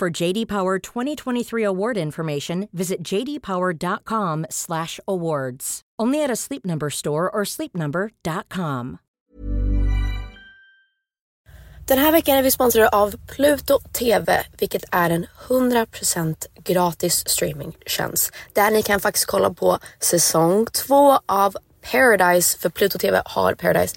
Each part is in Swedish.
For JD Power 2023 award information, visit jdpower.com/awards. Only at a Sleep Number store or sleepnumber.com. Den här veckan är vi sponsrade av Pluto TV, vilket är en 100% gratis streamingtjänst. Där ni kan faktiskt kolla på säsong två av Paradise, för Pluto TV har Paradise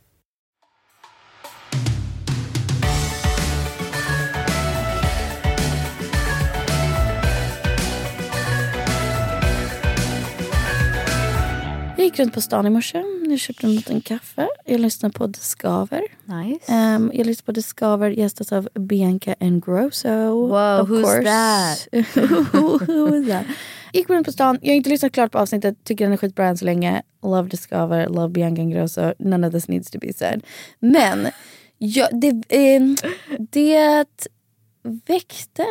Jag gick runt på stan i morse. Jag köpte en liten kaffe. Jag lyssnade på Discover. Nice. Um, jag lyssnade på Discover gästas av Bianca Ingrosso. Wow, of who's course. that? Who is that? Gick runt på stan. Jag har inte lyssnat klart på avsnittet. Tycker den är skitbra än så länge. Love Discover, love Bianca Ingrosso. None of this needs to be said. Men ja, det, eh, det väckte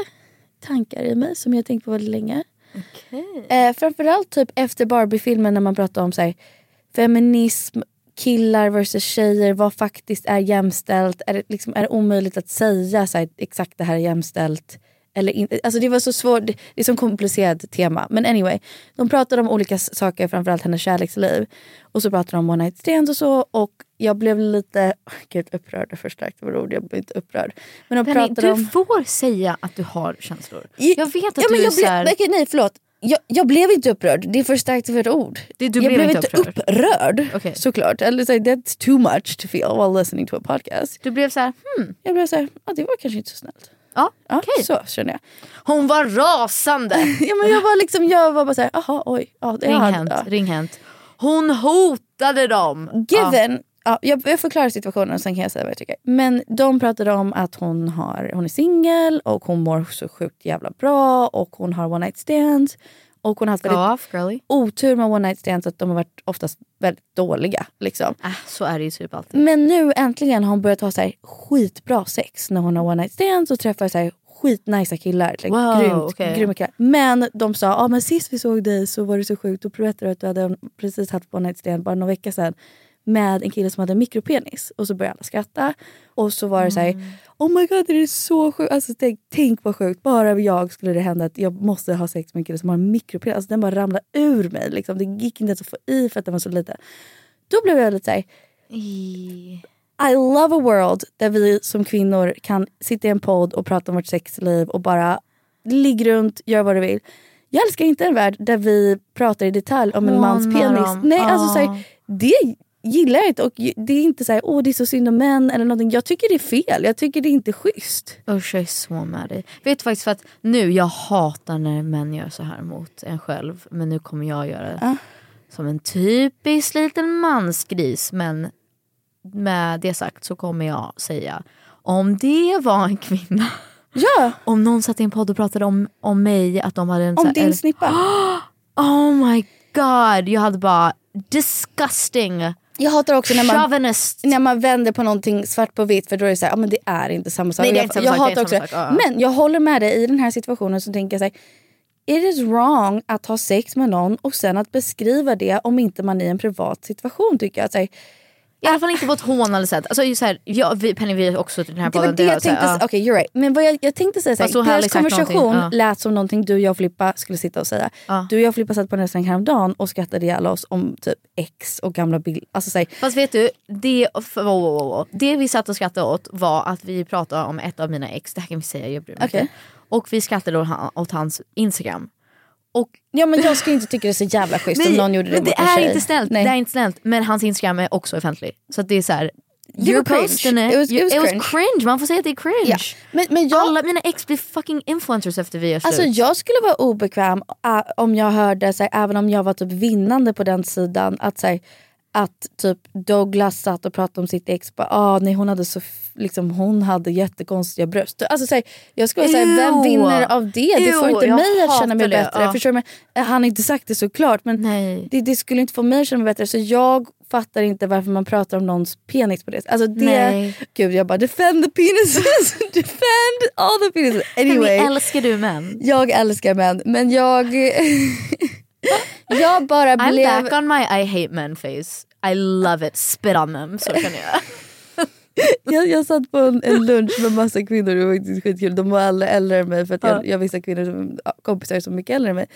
tankar i mig som jag tänkt på väldigt länge. Eh, framförallt typ efter Barbie-filmen när man pratar om så här, feminism, killar versus tjejer, vad faktiskt är jämställt? Är det, liksom, är det omöjligt att säga så här, exakt det här är jämställt? Eller in, alltså det var så svårt, det är så komplicerat tema. Men anyway, de pratade om olika saker, framförallt hennes kärleksliv. Och så pratade de om one night stands och så. Och jag blev lite, gud upprörd är för starkt för ord, jag blev inte upprörd. Men de Penny, pratade du om... får säga att du har känslor. I- Jag vet att ja, men du är jag så här- blev, okej, nej förlåt. Jag, jag blev inte upprörd, det är för starkt för ett ord. Det- du jag blev inte upprörd. upprörd, Okej. såklart. Eller så, här, that's too much to feel while listening to a podcast. Du blev så här, hmm, Jag blev såhär, ah, det var kanske inte så snällt. ja, Ja. Så känner jag. Hon var rasande. Ja, men jag var liksom, jag var bara såhär, aha oj. Ja, det ring hänt, ja. ring hänt. Hon hotade dem. Given, ja, jag, jag förklarar situationen och sen kan jag säga vad jag tycker. Men de pratade om att hon, har, hon är singel och hon mår så sjukt jävla bra och hon har one night stands. Och hon har haft väldigt off otur med one night stands att de har varit oftast väldigt dåliga. Liksom. Äh, så är det ju typ alltid. Men nu äntligen har hon börjat ha så här skitbra sex när hon har one night stands och träffar så här skitnice killar. Like, Wow, grymt, okej. grymma killar. Men de sa ah, men sist vi såg dig så var det så sjukt. Då berättade du att du hade precis haft one night stand bara några veckor sedan med en kille som hade en mikropenis. Och så började alla skratta. Och så var det så här, Mm. oh my god det är så sjukt. Alltså, tänk, tänk vad sjukt. Bara jag skulle det hända att jag måste ha sex med en kille som har en mikropenis. Alltså, den bara ramlade ur mig. Liksom. Det gick inte ens att få i för att den var så liten. Då blev jag lite så här, I love a world där vi som kvinnor kan sitta i en podd och prata om vårt sexliv och bara ligga runt, göra vad du vill. Jag älskar inte en värld där vi pratar i detalj om en mans penis. dem. Nej, alltså, så här, det gillar jag inte. Och det är inte så här, åh det är så synd om män eller någonting. Jag tycker det är fel. Jag tycker det är inte schysst. Usch jag är så med dig. Vet du faktiskt för att nu, jag hatar när män gör så här mot en själv. Men nu kommer jag göra det. Ah. Som en typisk liten mansgris. Men med det sagt så kommer jag säga. Om det var en kvinna. Ja, Om någon satt i en podd och pratade om, om mig. Att de hade en om här- din snippa. Oh my god. Jag hade bara disgusting. Jag hatar också när man, Chauvinist. när man vänder på någonting svart på vitt för då är det så här, ja men det är inte samma sak. Nej, det är jag, inte samma jag sak, hatar också sak, ja. Men jag håller med dig i den här situationen så tänker jag så här, It is wrong att ha sex med någon och sen att beskriva det om inte man är i en privat situation tycker jag. Så här, I alla fall inte på ett hånande sätt. Alltså, just så här, jag, vi, Penny vi också till den här det var podden. det jag så här, tänkte, ja. okej you're right. Men vad jag, jag tänkte säga såhär, jag deras konversation någonting, lät som någonting du, jag och Filippa skulle sitta och säga. Ja. Du och jag och Filippa satt på en restaurang häromdagen och skrattade ihjäl oss om typ ex och gamla bilder. Alltså, så Fast vet du, det, wow, wow, wow. det vi satt och skrattade åt var att vi pratade om ett av mina ex, det här kan vi säga, jag bryr mig Okej. inte. Och vi skrattade åt hans Instagram. Och ja men jag skulle inte tycka det är så jävla schysst om någon gjorde det det är inte snällt, Nej. det är inte snällt. Men hans Instagram är också offentlig. Så det är så här. Det var you're cringe. it. Was- it was it was cringe. Man får säga att det är cringe. Ja. Men, men jag, Alla mina ex blir fucking influencers efter vi gör slut. Alltså jag skulle vara obekväm äh, om jag hörde, så här, även om jag var typ vinnande på den sidan, att, så här, att typ Douglas satt och pratade om sitt ex. Bara, ah, nej, hon, hade så, liksom, hon hade jättekonstiga bröst. Alltså, så här, jag skulle säga, vem vinner av det? Det får Ew, inte mig att känna mig det, bättre. ja. Förstår du? Men, han har inte sagt det såklart men det, det skulle inte få mig att känna mig bättre. Så jag fattar inte varför man pratar om någons penis på det Alltså det, Nej. Gud jag bara defend the penises, defend all the penises. Anyway. älskar du män? Jag älskar män, men jag... jag bara I'm blev... back on my I hate men face. I love it. Spit on them. Så känner jag. Jag, jag satt på en, en lunch med massa kvinnor, det var faktiskt skitkul. De var alla äldre än mig för att jag, jag har vissa kvinnor som, ja, kompisar som är mycket äldre än mig.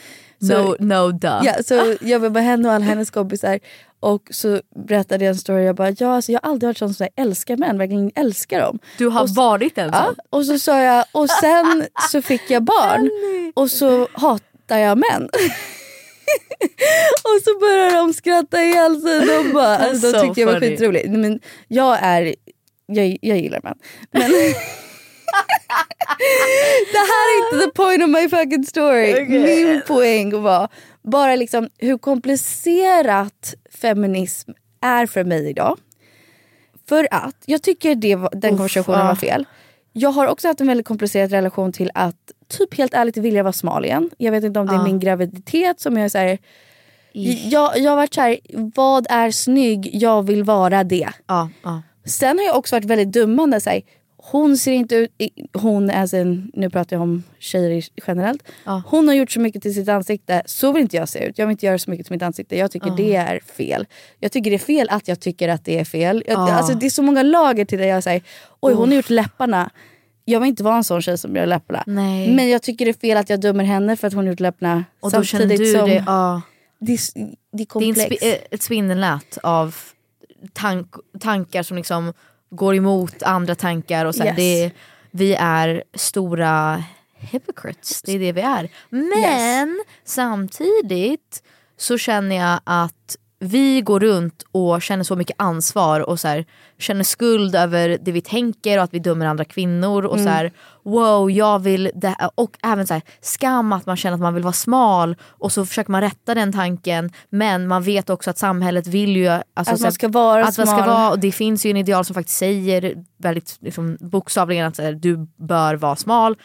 Så, No, no duh. ja, så jag var med henne och alla hennes kompisar och så berättade jag en story. Jag bara, ja, alltså, jag har aldrig varit sån som älskar män, verkligen älskar dem. Du har så- varit en Ja, sån. och så sa jag, och sen så fick jag barn och så hatar jag män. och så började de skratta ihjäl sig. De, bara, alltså, de tyckte jag var skitrolig. Men jag är, jag, jag gillar män. Men det här är inte the point of my fucking story. Min poäng var bara liksom hur komplicerat feminism är för mig idag. För att jag tycker det var, den Uff, konversationen ah. var fel. Jag har också haft en väldigt komplicerad relation till att typ helt ärligt vilja vara smal igen. Jag vet inte om det är min graviditet som jag är så här, jag, jag har varit så här, vad är snygg? Jag vill vara det. Ja, ja. Sen har jag också varit väldigt dummande. Så här, hon ser inte ut, hon in, nu pratar jag om tjejer generellt. Ja. Hon har gjort så mycket till sitt ansikte, så vill inte jag se ut. Jag vill inte göra så mycket till mitt ansikte. Jag tycker det är fel. Jag tycker det är fel att jag tycker att det är fel. Jag, Ja. alltså, det är så många lager till det. Jag säger, oj hon har gjort läpparna. Jag vill inte vara en sån tjej som gör läpparna. Nej. Men jag tycker det är fel att jag dömer henne för att hon gjort läpparna. Och då känner du som det, ja. det, det är det är komplext. eh, ett spindelnät av tank, tankar som liksom går emot andra tankar. Och så här, Yes. det, vi är stora hypocrites, det är det vi är. Men samtidigt så känner jag att vi går runt och känner så mycket ansvar och så här, känner skuld över det vi tänker och att vi dömer andra kvinnor. Och så här, wow, jag vill det. Och även så här, skam att man känner att man vill vara smal och så försöker man rätta den tanken. Men man vet också att samhället vill ju... Alltså, Att man här, ska vara att man ska smal. vara, och det finns ju en ideal som faktiskt säger väldigt liksom, bokstavligen att du bör vara smal.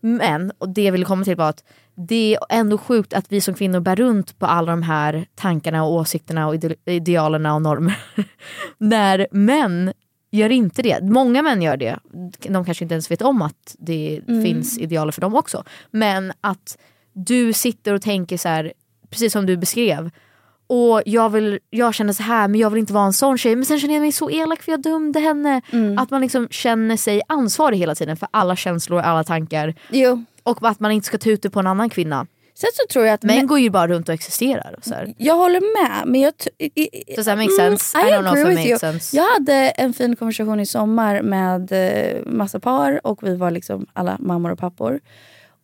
Men, och det jag ville komma till var att det är ändå sjukt att vi som kvinnor bär runt på alla de här tankarna och åsikterna och ide idealerna och normer. När män gör inte det. Många män gör det. De kanske inte ens vet om att det Mm. finns idealer för dem också. Men att du sitter och tänker så här, precis som du beskrev. Och jag, vill, jag känner så här men jag vill inte vara en sån tjej. Men sen känner jag mig så elak för jag dömde henne. Mm. Att man liksom känner sig ansvarig hela tiden för alla känslor, alla tankar. Jo. Och att man inte ska ta ut det på en annan kvinna. Sen så tror jag att... Män går ju bara runt och existerar. Och så här. Jag håller med. Men jag i- i- Does that make sense? Mm, I don't know if it with you. makes sense. Jag hade en fin konversation i sommar med eh, massa par och vi var liksom alla mammor och pappor.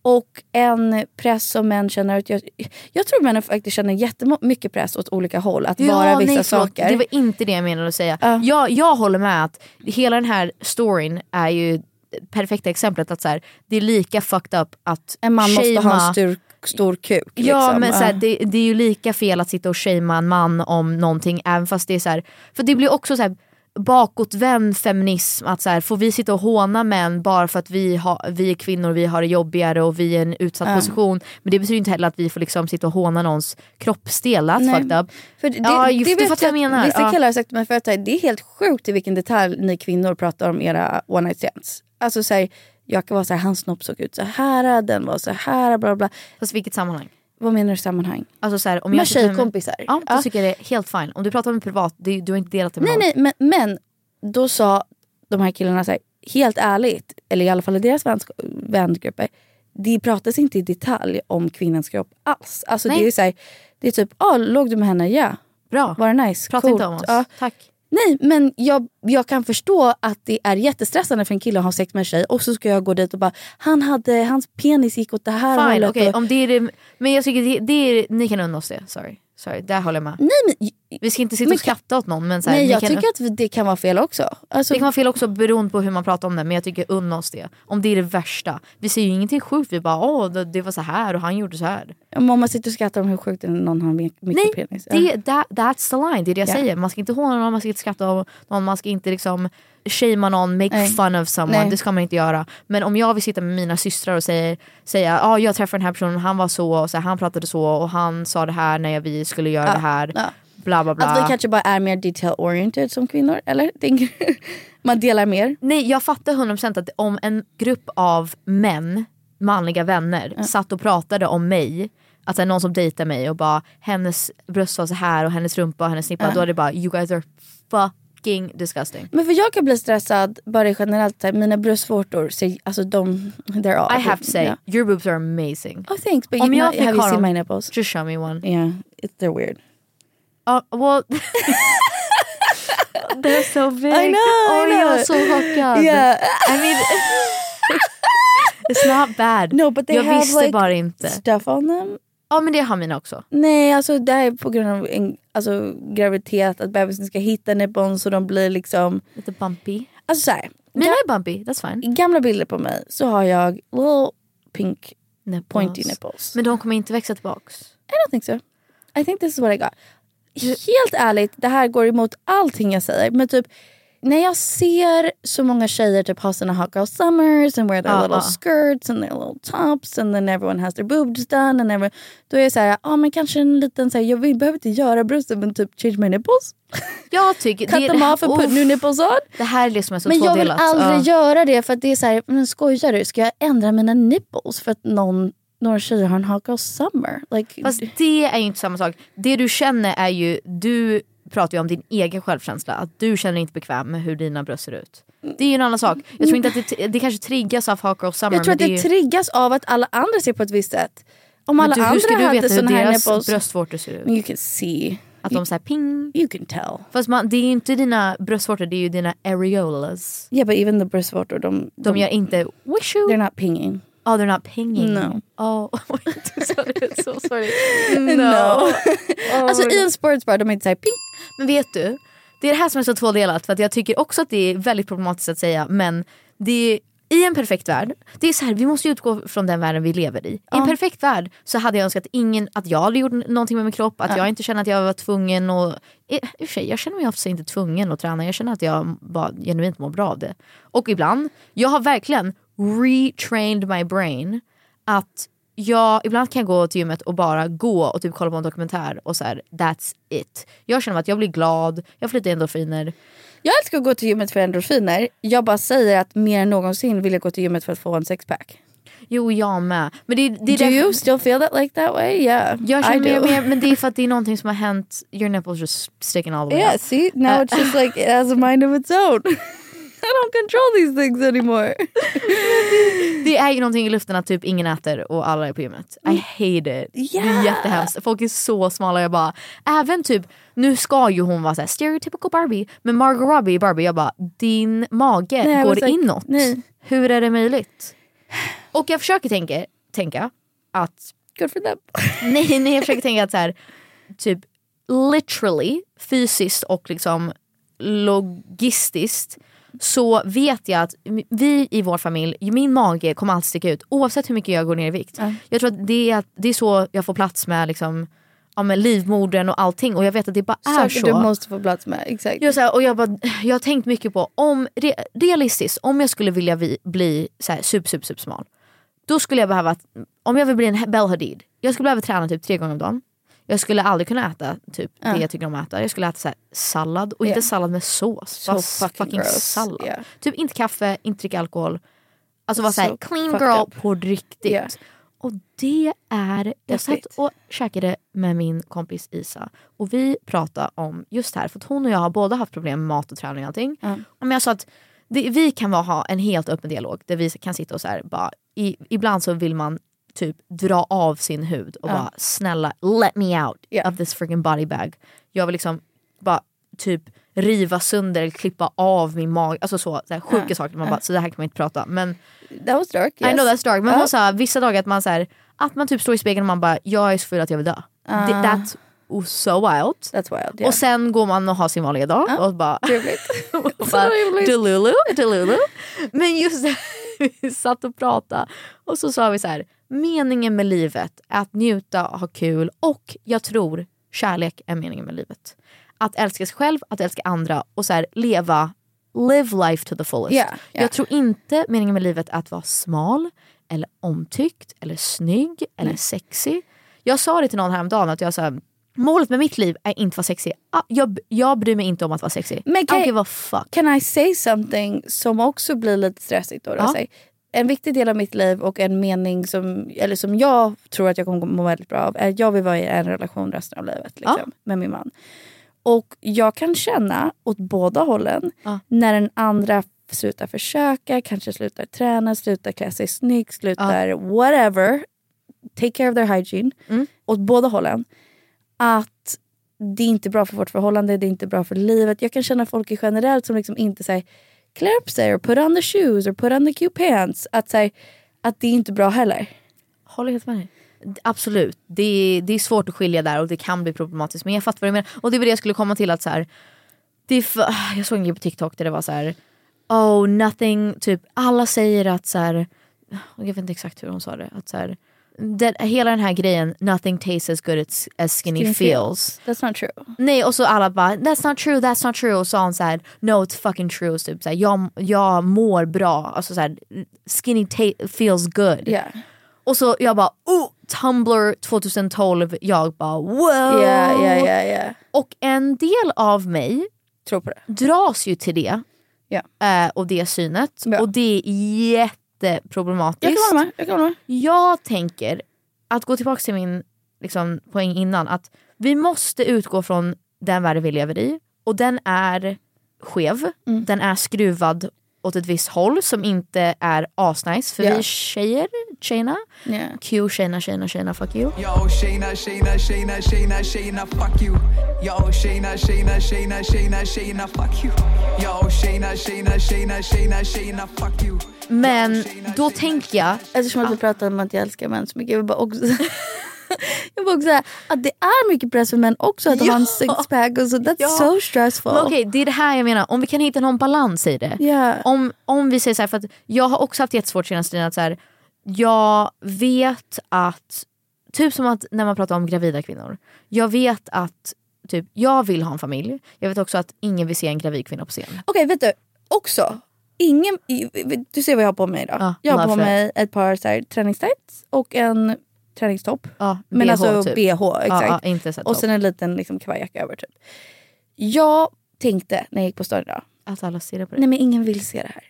Och en press som män känner att jag, jag tror män faktiskt känner jättemycket press åt olika håll. Att vara vissa nej, saker. Det var inte det jag menade att säga. Ja. Jag, jag håller med att hela den här storyn är ju perfekta exemplet att så här, det är lika fucked up att en man måste ha en stor, stor kuk. Ja liksom. men så här, det, det är ju lika fel att sitta och shamea en man om någonting även fast det är så här, för det blir också så här bakåtvänd feminism att så här, får vi sitta och håna män bara för att vi, har, vi är kvinnor, vi har det jobbigare och vi är i en utsatt Ja. position. Men det betyder inte heller att vi får liksom sitta och håna någons kroppsdel, that's Nej. fucked up. För det, ja, det, ju- det du vet fattar vad jag att menar. Vissa Ja. killar har sagt till mig förut det är helt sjukt i vilken detalj ni kvinnor pratar om era one night stands. Alltså så här, jag kan vara så här, hans snopp såg ut så här, den var så här, bla bla. Fast vilket sammanhang? Vad menar du sammanhang? Alltså så här, om jag med- tjejkompisar? Ja, då Ja. tycker jag det är helt fine. Om du pratar med privat, det, du har inte delat det med Nej någon. nej men, men då sa de här killarna så här, helt ärligt, eller i alla fall i deras vänsk- vängrupper. Det pratas inte i detalj om kvinnans kropp alls. Alltså Nej. det är så här, det är typ, ah, låg du med henne? Ja. Bra. Var det nice? Prata Coolt. inte om oss. Ja. Tack. Nej men jag, jag kan förstå att det är jättestressande för en kille att ha sex med en tjej och så ska jag gå dit och bara han hade, hans penis gick åt det här Fine, hållet. och, om det är det, men jag tycker det, det är, ni kan unna oss det. Sorry. Sorry, där håller jag med. nej men, Vi ska inte sitta Men och skratta åt någon men så här, nej jag kan, tycker att det kan vara fel också. Alltså, det kan vara fel också beroende på hur man pratar om det men jag tycker unna oss det. Om det är det värsta. Vi säger ju ingenting sjukt, vi bara åh det, det var så här och han gjorde så här. om man sitter och skrattar om hur sjukt någon har en mik- mikropenis. Ja. Det, that, that's the line, det är det jag Ja. säger. Man ska inte håna någon, man ska inte skratta om någon, man ska inte liksom shamea någon, make Nej. fun of someone. Nej. Det ska man inte göra. Men om jag vill sitta med mina systrar och säga, säga ah, jag träffade den här personen, han var så, och så här, han pratade så och han sa det här när vi skulle göra Ja, det här. ja. Bla bla bla. Att vi kanske bara är mer detail oriented som kvinnor, eller? Man delar mer. Nej jag fattar 100% att om en grupp av män, manliga vänner, satt och pratade om mig att det är någon som dejtar mig och bara hennes bröst var så här och hennes rumpa och hennes snippa, då är det bara you guys are fucking disgusting. Men för jag kan bli stressad bara generellt, mina bröstvårtor, alltså de, they're all I have to say, Yeah. your boobs are amazing. Oh thanks, but Om you know, have you seen my nipples? Just show me one. Yeah, it, they're weird. Uh, well, they're so big. I know, I Oj, know. jag är så chockad. Yeah. I mean, it's not bad. No, but they jag have visste like bara inte. stuff on them. Ja men det har mina också. Nej, alltså det här är på grund av en, alltså, graviditet, att bebisen ska hitta nippon så de blir liksom... Lite bumpy. Alltså så här, Mina är bumpy, that's fine. i gamla bilder på mig så har jag little pink Nipples. pointy nipples. Men de kommer inte växa tillbaks. I don't think so. I think this is what I got. Helt ärligt, det här går emot allting jag säger. Men typ när jag ser så många tjejer typ ha sina hot girl summers and wear their Ja, little skirts and their little tops and then everyone has their boobs done. And everyone, då är jag såhär, ja men kanske en liten såhär, jag vill, behöver inte göra brösten men typ change my nipples. Jag tycker... Cut them off and put Uff. new nipples on. Det här är det som är så Men jag vill aldrig Ja. göra det för att det är såhär, men skojar du? Ska jag ändra mina nipples för att någon, några tjejer har en hot girl summer? Like, Fast det är ju inte samma sak. Det du känner är ju, du pratar ju om din egen självkänsla. Att du känner dig inte bekväm med hur dina bröst ser ut. Det är ju en annan sak. Jag tror inte att det, det kanske triggas av Hot Girl Summer. Jag tror att det, ju, triggas av att alla andra ser på ett visst sätt. Om alla du, hur andra ska du veta hur deras bröstvårtor ser ut? You can see. Att de säger ping. You can tell. Fast man, det är ju inte dina bröstvårtor, det är ju dina areolas. Yeah but even the bröstvårtor, de, De gör inte wishoo. they're not pinging. Oh they're not pinging. No. Oh, so sorry. No. Oh, alltså i en sportsbar, de är inte såhär ping. Men vet du, det är det här som är så tvådelat för att jag tycker också att det är väldigt problematiskt att säga men det är i en perfekt värld, det är så här, vi måste utgå från den världen vi lever i. I en perfekt värld så hade jag önskat ingen, att jag hade gjort någonting med min kropp, att jag inte känner att jag var tvungen och i, och för sig, jag känner mig oftast inte tvungen att träna, jag känner att jag bara genuint mår bra av det. Och ibland, jag har verkligen retrained my brain att jag, ibland kan jag gå till gymmet och bara gå och typ kolla på en dokumentär och så här, that's it. Jag känner att jag blir glad, jag får lite endorfiner. Jag älskar att gå till gymmet för endorfiner. Jag bara säger att mer än någonsin vill jag gå till gymmet för att få en sexpack. Jo jag med. Men det, det är Do därför- you still feel that like that way? Yeah, jag I känner mer, do. mer, men det är för att det är någonting som har hänt, your nipples just sticking all the way Yeah, up. see? Now it's just like it has a mind of its own. I don't control these things anymore. Det är ju någonting i luften att typ ingen äter och alla är på gymmet. I hate it. Det är Yeah. jättehemskt. Folk är så smala. Jag bara, även typ, nu ska ju hon vara så här stereotypical Barbie. Men Margot Robbie i Barbie, jag bara, din mage Nej, går like, inåt. nej. Hur är det möjligt? Och jag försöker tänka, tänka att Good for them. Nej, nej jag försöker tänka att så här, typ literally, fysiskt och liksom logistiskt så vet jag att vi i vår familj, min mage kommer alltid sticka ut oavsett hur mycket jag går ner i vikt. Jag tror att det är, det är så jag får plats med liksom, ja, med livmodern och allting och jag vet att det bara är Saker så. du måste få plats med. Exakt. Jag, så här, och jag, bara, jag har tänkt mycket på, om re, realistiskt, om jag skulle vilja vi, bli så här, super, super, super smal. Då skulle jag behöva, om jag vill bli en Bell Hadid, jag skulle behöva träna typ tre gånger om dagen. Jag skulle aldrig kunna äta typ det jag tycker om att äta. Jag skulle äta så sallad och inte Ja. sallad med sås. So fucking fucking sallad. Yeah. Typ inte kaffe, inte dricka alkohol. Alltså vara So såhär clean girl up. på riktigt. Yeah. Och det är, jag satt och käkade med min kompis Isa och vi pratade om just det här för att hon och jag har båda haft problem med mat och träning och allting. Men jag sa att det, vi kan vara, ha en helt öppen dialog där vi kan sitta och så här, bara, i, ibland så vill man typ dra av sin hud och bara snälla let me out Yeah. of this freaking body bag. Jag vill liksom bara typ riva sönder eller klippa av min mage. Alltså så, så här, sjuka saker. Man bara, så det här kan man inte prata. Men That was dark. Yes. I know that's dark. Men Ja. hon sa vissa dagar att man, så här, att man typ står i spegeln och man bara jag är så full att jag vill dö. Det- That's so wild. That's wild. Yeah. Och sen går man och har sin vanliga dag och bara, Trevligt. och bara trevligt. delulu, delulu. Men just det, vi satt och pratade och så sa vi så här, meningen med livet är att njuta, ha kul och jag tror kärlek är meningen med livet. Att älska sig själv, att älska andra och så här, leva, live life to the fullest. Yeah, yeah. Jag tror inte meningen med livet är att vara smal eller omtyckt eller snygg eller sexig. Jag sa det till någon häromdagen att jag sa målet med mitt liv är inte att vara sexig. Ah, Jag, jag bryr mig inte om att vara sexig. Men I kan don't jag- give a fuck. Can I say something som också blir lite stressigt då? då Ja. En viktig del av mitt liv och en mening som, eller som jag tror att jag kommer må väldigt bra av är att jag vill vara i en relation resten av livet liksom, med min man. Och jag kan känna åt båda hållen Ja. när den andra slutar försöka, kanske slutar träna, slutar klä sig snyggt, slutar whatever. Take care of their hygiene. Mm. Åt båda hållen. Att det är inte bra för vårt förhållande, det är inte bra för livet. Jag kan känna folk i generellt som liksom inte säger klä upp sig, och put on the shoes, or put on the cute pants. Att, så här, att det är inte bra heller. Håller helt med dig. Absolut, det är, det är svårt att skilja där och det kan bli problematiskt. Men jag fattar vad du menar. Och det var det jag skulle komma till att så här, det är för, ah, Jag såg en grej på TikTok där det var så här. Oh nothing, typ alla säger att så här, jag vet inte exakt hur hon sa det. Att så här, det, hela den här grejen, nothing tastes as good as, as skinny, Skinny feels. That's not true. Nej och så alla bara that's not true, that's not true och sa hon såhär no it's fucking true. Typ, såhär, jag, jag mår bra, alltså såhär, skinny ta- feels good. Yeah. Och så jag bara oh, Tumblr 2012, jag bara wow. Yeah, yeah, yeah, yeah. Och en del av mig Tror på det. dras ju till det eh, och det synet Ja. och det är jätteproblematiskt. Jag kan hålla med. Jag kan hålla med. Jag tänker, att gå tillbaka till min liksom, poäng innan, att vi måste utgå från den värld vi lever i och den är skev, Mm. den är skruvad åt ett visst håll som inte är asnice för Ja. vi tjejer, tjejerna, Yeah. Q tjejerna, tjejerna, tjejerna, fuck you. Yo, Shayna, Shayna, Shayna, Shayna, Shayna, fuck you. Yo, Shayna, Shayna, Shayna, Shayna, Shayna, fuck you. Yo, Shayna, Shayna, Shayna, Shayna, Shayna, fuck you. Men då tänker jag, Eftersom att vi pratar om att jag älskar män så mycket. Jag vill bara också, jag vill bara också säga att det är mycket press för män också att ha en sixpack. Och så. That's Ja. so stressful. okej det är det här jag menar, om vi kan hitta någon balans i det. Ja. om, om vi säger så här, för att jag har också haft jättesvårt senaste tiden att så här, jag vet att, typ som att när man pratar om gravida kvinnor, jag vet att typ, jag vill ha en familj, jag vet också att ingen vill se en gravid kvinna på scen. Okej vet du, också. Ingen, du ser vad jag har på mig idag. Ja, jag har på mig ett par så här, träningstights och en träningstopp. Ja, Men BH alltså typ. bh, exakt. Ja, så och sen en liten liksom, kavajjacka över typ. Jag tänkte när jag gick på stan idag, Att alla stirrar på det. nej men ingen vill se det här.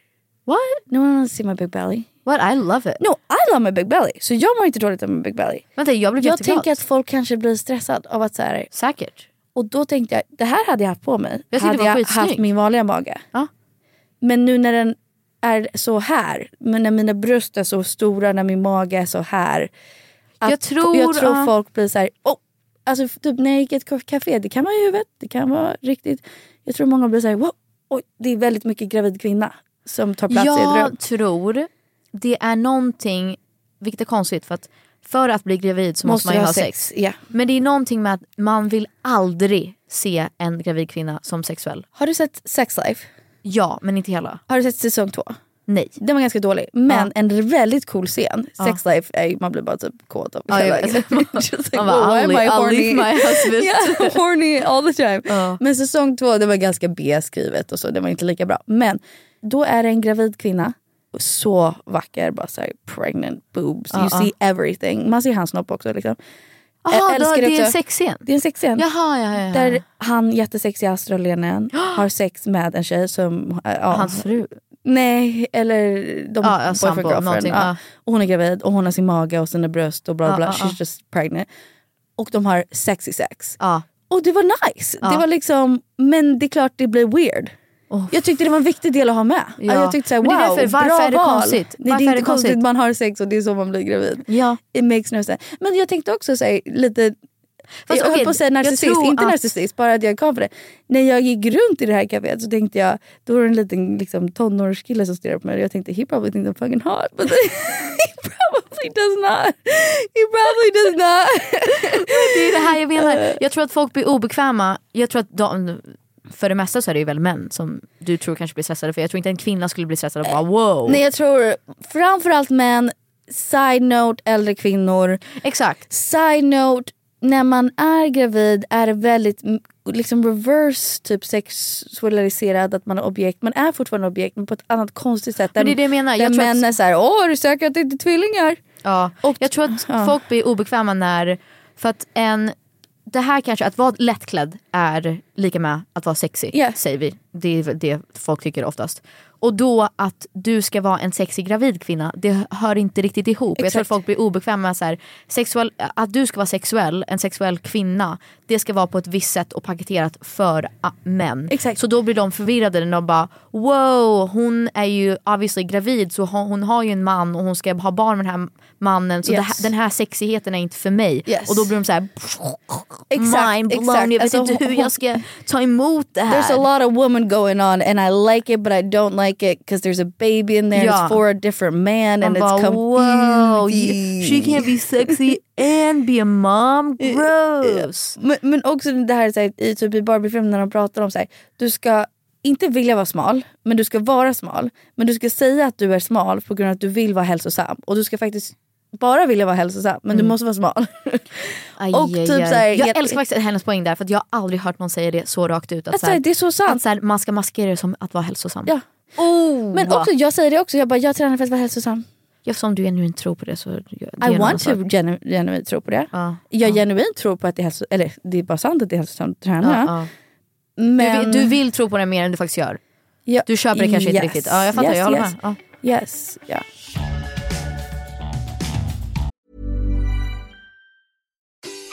What? No one wants to see my big belly. What? I love it. No, I love my big belly. Så jag mår inte dåligt av min big belly. Vänta, jag blev Jag tänker att folk kanske blir stressade av att så här, Säkert. Och då tänkte jag, det här hade jag haft på mig. Jag hade jag haft min vanliga mage. Ja. Men nu när den är så här, men när mina bröst är så stora, när min mage är så här. Jag tror- jag tror ja. folk blir så här, oh, alltså typ när jag gick i ett café, det kan vara i huvudet, det kan vara riktigt. Jag tror många blir så här, wow, oj, det är väldigt mycket gravid kvinna som tar plats i ett rum. Jag tror det är någonting, vilket är konstigt för att för att bli gravid så måste, man ju ha sex. Ja. Men det är någonting med att man vill aldrig se en gravid kvinna som sexuell. Har du sett Sex Life? Ja, men inte hela. Har du sett säsong två? Nej. Den var ganska dålig. Men Ja. en väldigt cool scen. Ja. Sex life, är, man blir bara typ kåt av Ja, jag hela. Just like, Man bara, "Whoa, why am I'll I leave- I'll horny?" leave my husband. yeah, horny all the time. Ja. Men säsong två, det var ganska B-skrivet och så. Det var inte lika bra. Men då är det en gravid kvinna. Så vacker, bara såhär pregnant boobs. You see everything. Man ser hans snopp också. Liksom. Jaha, älskar det är en sexscen? Det är en sexscen. Jaha, ja, ja, ja. Där han jättesexiga australienaren har sex med en tjej som... äh, Ja, Hans fru? Nej, eller de Ja, ja, boyfriend, girlfriend. Ja. Och hon är gravid och hon har sin mage och sina bröst och bla bla. ja, She's ja. just pregnant. Och de har sexy sex. Och det var nice. Det var liksom, men det är klart det blir weird. Oh. Jag tyckte det var en viktig del att ha med. Ja. Jag tyckte såhär, Men wow, det är därför, varför bra är det konstigt? Nej, det är är inte det konstigt, konstigt? man har sex och det är så man blir gravid. Ja. It makes no sense. Men jag tänkte också säga lite Fast jag höll okej, på att säga narcissist, inte att- narcissist, bara att jag kom för det. När jag gick runt i det här kaféet så tänkte jag, då var det en liten liksom, tonårskille som stirrade på mig och jag tänkte he probably thinks I'm fucking hot. But he probably does not. He probably does not. Det är det här jag menar. Jag tror att folk blir obekväma. Jag tror att de, för det mesta så är det ju väl män som du tror kanske blir stressade för. Jag tror inte en kvinna skulle bli stressad och bara wow. Nej jag tror framförallt män, side note äldre kvinnor. Exakt. Side note, när man är gravid är det väldigt liksom reverse typ sexualiserad att man är objekt. Man är fortfarande objekt men på ett annat konstigt sätt. Men det är det jag menar. Där Jag tror män att- är såhär, åh är du säker att det inte är tvillingar? Ja. jag tror att ja. folk blir obekväma när, för att en, det här kanske, att vara lättklädd är lika med att vara sexy, Yeah. säger vi. Det är det folk tycker oftast. Och då att du ska vara en sexig gravid kvinna, det hör inte riktigt ihop. Jag tror Exakt. att folk blir obekväma med så här, sexuell, att du ska vara sexuell, en sexuell kvinna, det ska vara på ett visst sätt och paketerat för ah, män. Exakt. Så då blir de förvirrade när de bara wow, hon är ju obviously gravid så hon, hon har ju en man och hon ska ha barn med den här mannen så Yes. här, den här sexigheten är inte för mig. Yes. Och då blir de så här Exakt, mind blown, exakt. jag vet Alltså, inte hur jag ska ta emot det här. There's a lot of women going on and I like it but I don't like it because there's a baby in there Ja. it's for a different man and bara, it's wow, confusing. she can be sexy and be a mom, gross. Men, men också det här, så här i typ i Barbie-filmen när de pratar om så här, du ska inte vilja vara smal, men du ska vara smal. Men du ska säga att du är smal på grund av att du vill vara hälsosam. Och du ska faktiskt bara vilja vara hälsosam, men du måste vara smal. Aj, Och aj, typ aj. så här, jag helt- älskar faktiskt hennes poäng där för jag har aldrig hört någon säga det så rakt ut. Att, Alltså, så här, det är så sant. att så här, man ska maskera det som att vara hälsosam. Ja. Oh. Men också, jag säger det också, jag bara jag tränar för att vara hälsosam. Ja, om du genuint tror på det så... Det I want to genu genuint tro på det. Ja. Jag genuint tror på att det är hälsosamt, eller det är bara sant att det är hälsosamt att träna. Ja. Men... Du, vill, du vill tro på det mer än du faktiskt gör. Ja, Du köper det kanske inte yes, riktigt. Ja, jag fattar, yes, jag håller yes. med. Yes, ja.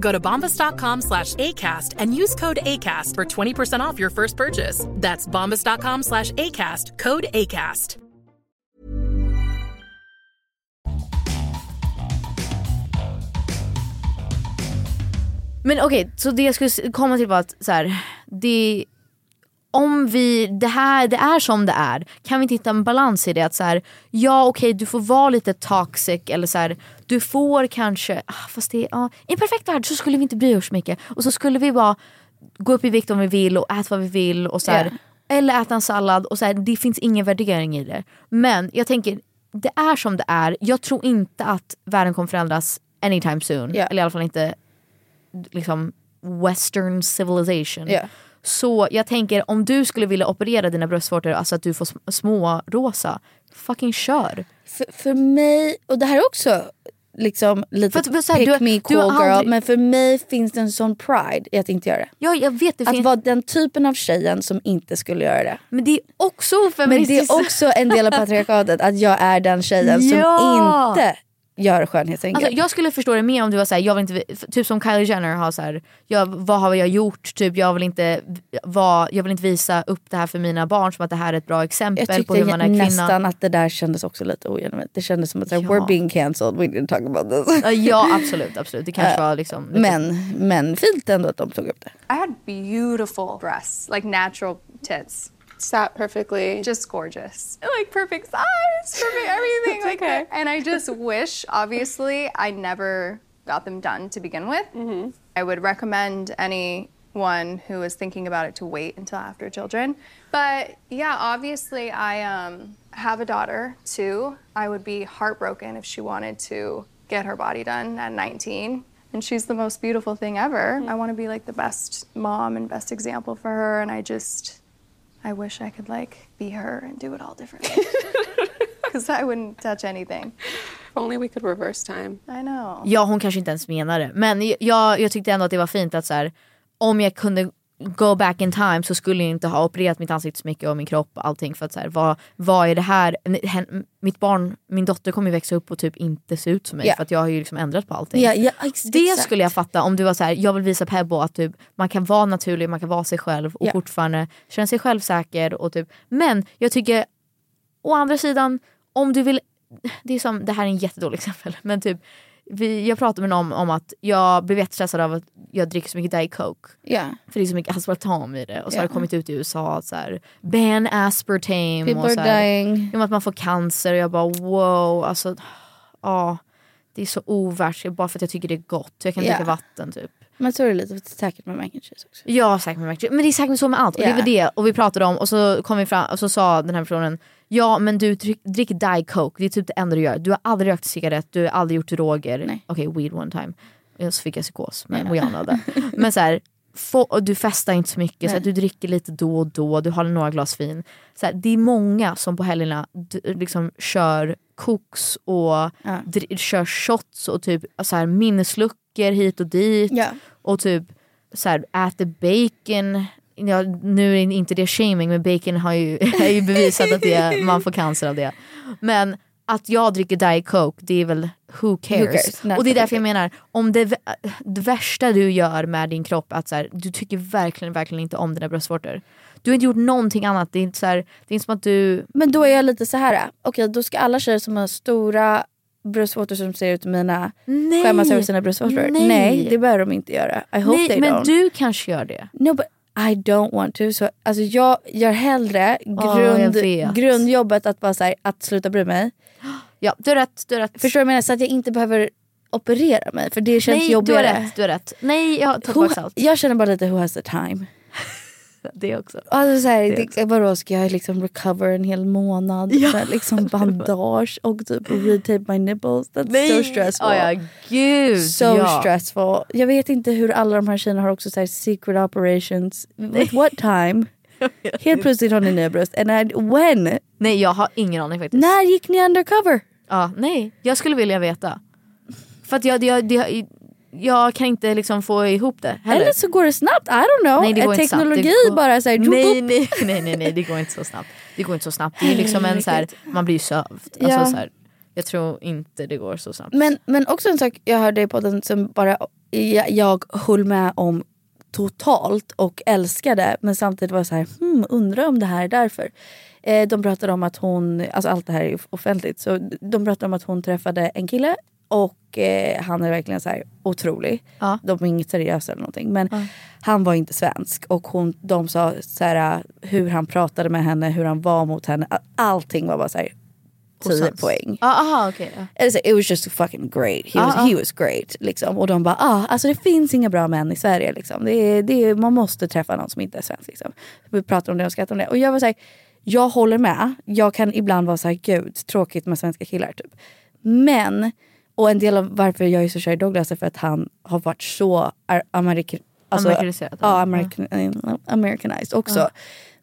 Go to bombas.com slash ACAST and use code ACAST for 20% off your first purchase. That's bombas.com slash ACAST, code ACAST. Men okej, så det jag skulle komma till var att så här, det, om vi, det här det är som det är, kan vi inte hitta en balans i det? Att så här, ja okej du får vara lite toxic eller så här, du får kanske, ah, fast det, ah, i en perfekt värld så skulle vi inte bry oss så mycket och så skulle vi bara gå upp i vikt om vi vill och äta vad vi vill och så här, Yeah. eller äta en sallad och så här, det finns ingen värdering i det. Men jag tänker, det är som det är, jag tror inte att världen kommer förändras anytime soon. Yeah. Eller i alla fall inte liksom western civilization. Ja. Så jag tänker om du skulle vilja operera dina bröstvårtor, alltså att du får sm- små rosa, fucking kör. För, för mig, och det här är också liksom lite För för här, pick du- me cool girl. aldrig- Men för mig finns det en sån pride i att inte göra det. Ja, jag vet det Att finns... vara den typen av tjejen som inte skulle göra det. Men det är också Men det feministiskt. är också en del av patriarkatet att jag är den tjejen Ja. som inte gör skönhetsingrepp. Alltså, jag skulle förstå det mer om du var såhär, jag vill inte, typ som Kylie Jenner har såhär, jag, vad har jag gjort? Typ, jag, vill inte, va, jag vill inte visa upp det här för mina barn som att det här är ett bra exempel jag på hur tyckte man är kvinna. nästan att det där kändes också lite ogenomtänkt. Det kändes som att såhär, Ja. we're being cancelled, we didn't talk about this. Ja, absolut, absolut. Det kanske var liksom... Men, men fint ändå att de tog upp det. I had beautiful breasts, like natural tits. Sat perfectly. Just gorgeous. Like perfect size, perfect everything. like okay. And I just wish, obviously, I never got them done to begin with. I would recommend anyone who is thinking about it to wait until after children. But yeah, obviously, I um, have a daughter too. I would be heartbroken if she wanted to get her body done at 19 and she's the most beautiful thing ever. I want to be like the best mom and best example for her and I just I wish I could like be her and do it all differently. Cuz I wouldn't touch anything. If only we could reverse time. I know. Ja hon kanske inte ens menar det. Men jag, jag tyckte ändå att det var fint att så här, om jag kunde go back in time så skulle jag inte ha opererat mitt ansikte så mycket och min kropp och allting för att så här, vad, vad är det här? Mitt barn, min dotter kommer ju växa upp och typ inte se ut som mig Ja. för att jag har ju liksom ändrat på allting. Ja, ja, ex- det skulle jag fatta om du var så här, jag vill visa Pebbo att typ, man kan vara naturlig, man kan vara sig själv och fortfarande känna sig självsäker. Och typ, men jag tycker å andra sidan, om du vill, det är som, det här är en jättedålig exempel, men typ vi, jag pratade med någon om att jag blev jättestressad av att jag dricker så mycket Diet Coke. Ja. För det är så mycket aspartam i det. Och så har Ja. det kommit ut i USA så här, ban aspartame. People och så här, dying. Om att man får cancer och jag bara wow. Alltså, ja, det är så ovärt bara för att jag tycker det är gott. Jag kan Ja. dricka vatten typ. Men så är det lite säkert med mac and cheese också. Ja säkert med mac and cheese. Men det är säkert så med allt. Och det väl det. Och vi pratade om och så kom vi fram och så sa den här personen Ja men du drick- dricker Diet Coke, det är typ det enda du gör. Du har aldrig rökt cigarett, du har aldrig gjort droger. Okej weed one time. Så fick jag psykos men we all know. Men så här, få, du festar inte så mycket, så här, du dricker lite då och då, du har några glas vin. Så här, det är många som på helgerna liksom kör koks och dr- kör shots och typ så här, minnesluckor hit och dit. Och typ så här, äter bacon. Ja, nu är inte det shaming men bacon har ju, är ju bevisat att det, man får cancer av det. Men att jag dricker Diet Coke, det är väl who cares? cares? Nej, och det är för därför jag menar, om det, det värsta du gör med din kropp att så här, du tycker verkligen, verkligen inte om dina bröstvårtor. Du har inte gjort någonting annat, det är inte, så här, det är inte som att du... Men då är jag lite så här. okej då ska alla tjejer som har stora bröstvårtor som ser ut som mina Nej. skämmas över sina bröstvårtor. Nej. det behöver de inte göra. I hope Nej, they men don't. du kanske gör det. No but I don't want to. Så, alltså, jag gör hellre grund, vet. grundjobbet att, bara, så här, att sluta bry mig. Ja, du har rätt. Du har rätt. Förstår du vad jag menar? Så att jag inte behöver operera mig för det känns Nej, du har jobbigare. rätt. Du har rätt. Nej, jag tar Who-. Jag känner bara lite who has the time. Det också. Alltså, så här, Det det, vadå, ska jag liksom recover en hel månad? Ja. Här, liksom bandage och typ retape my nipples. That's Nej. so stressful. Ja, ja, gud, so ja. stressful. Jag vet inte hur alla de här tjejerna har också så här, secret operations. With what time? Helt plötsligt har ni nya bröst. And I, when? Nej jag har ingen aning faktiskt. När gick ni undercover? Ja, nej, jag skulle vilja veta. För att jag, jag, jag, jag kan inte liksom få ihop det heller. Eller så går det snabbt. I don't know. Nej, det går Är inte snabbt. teknologi bara såhär... nej, nej, nej, nej, nej, det går inte så snabbt. Det går inte så snabbt. Det är liksom en så här, man blir ju sövd. Alltså, Ja. så här, jag tror inte det går så snabbt. Men, men också en sak jag hörde i podden som bara jag, jag höll med om totalt och älskade men samtidigt var så här, hmm, undrar om det här är därför. Eh, de pratade om att hon, alltså allt det här är offentligt, så de pratade om att hon träffade en kille och eh, han är verkligen så här otrolig. De är inget seriösa eller någonting men han var inte svensk och hon, de sa så här, hur han pratade med henne, hur han var mot henne, allting var bara så här 10 Osams. poäng. Ah, aha, ja. Eller så, it was just fucking great. He was, Ah, he was great. Liksom. Och de bara, ah, alltså det finns inga bra män i Sverige. Liksom. Det är, det är, man måste träffa någon som inte är svensk. Liksom. Vi pratar om det och skrattar om det. Och jag var såhär, jag håller med. Jag kan ibland vara såhär, gud tråkigt med svenska killar. Typ. Men, och en del av varför jag är så kär i Douglas är för att han har varit så ar- amerik- alltså, Amerikaniserad, Ja, ja. american, americanized också. Ja.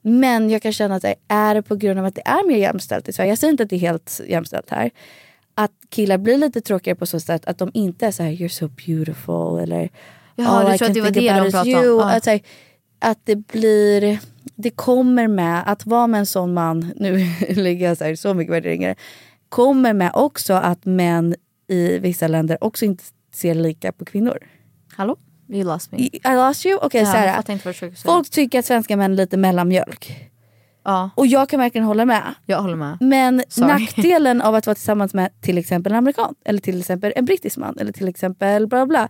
Men jag kan känna att det är det på grund av att det är mer jämställt i Sverige. Jag säger inte att det är helt jämställt här. Att killar blir lite tråkigare på så sätt att de inte är så här you're so beautiful eller Jaha, du I can att det var think det about de you. om? Ja. Att, här, att det blir, det kommer med att vara med en sån man, nu lägger jag så, här, så mycket värderingar, kommer med också att män i vissa länder också inte ser lika på kvinnor. Hallå? You lost me. I lost you? Okej, Ja, försöker säga. Folk tycker att svenska män är lite mellanmjölk. Ja. Och jag kan verkligen hålla med. Jag håller med. Men Sorry. nackdelen av att vara tillsammans med till exempel en amerikan eller till exempel en brittisk man eller till exempel bla bla.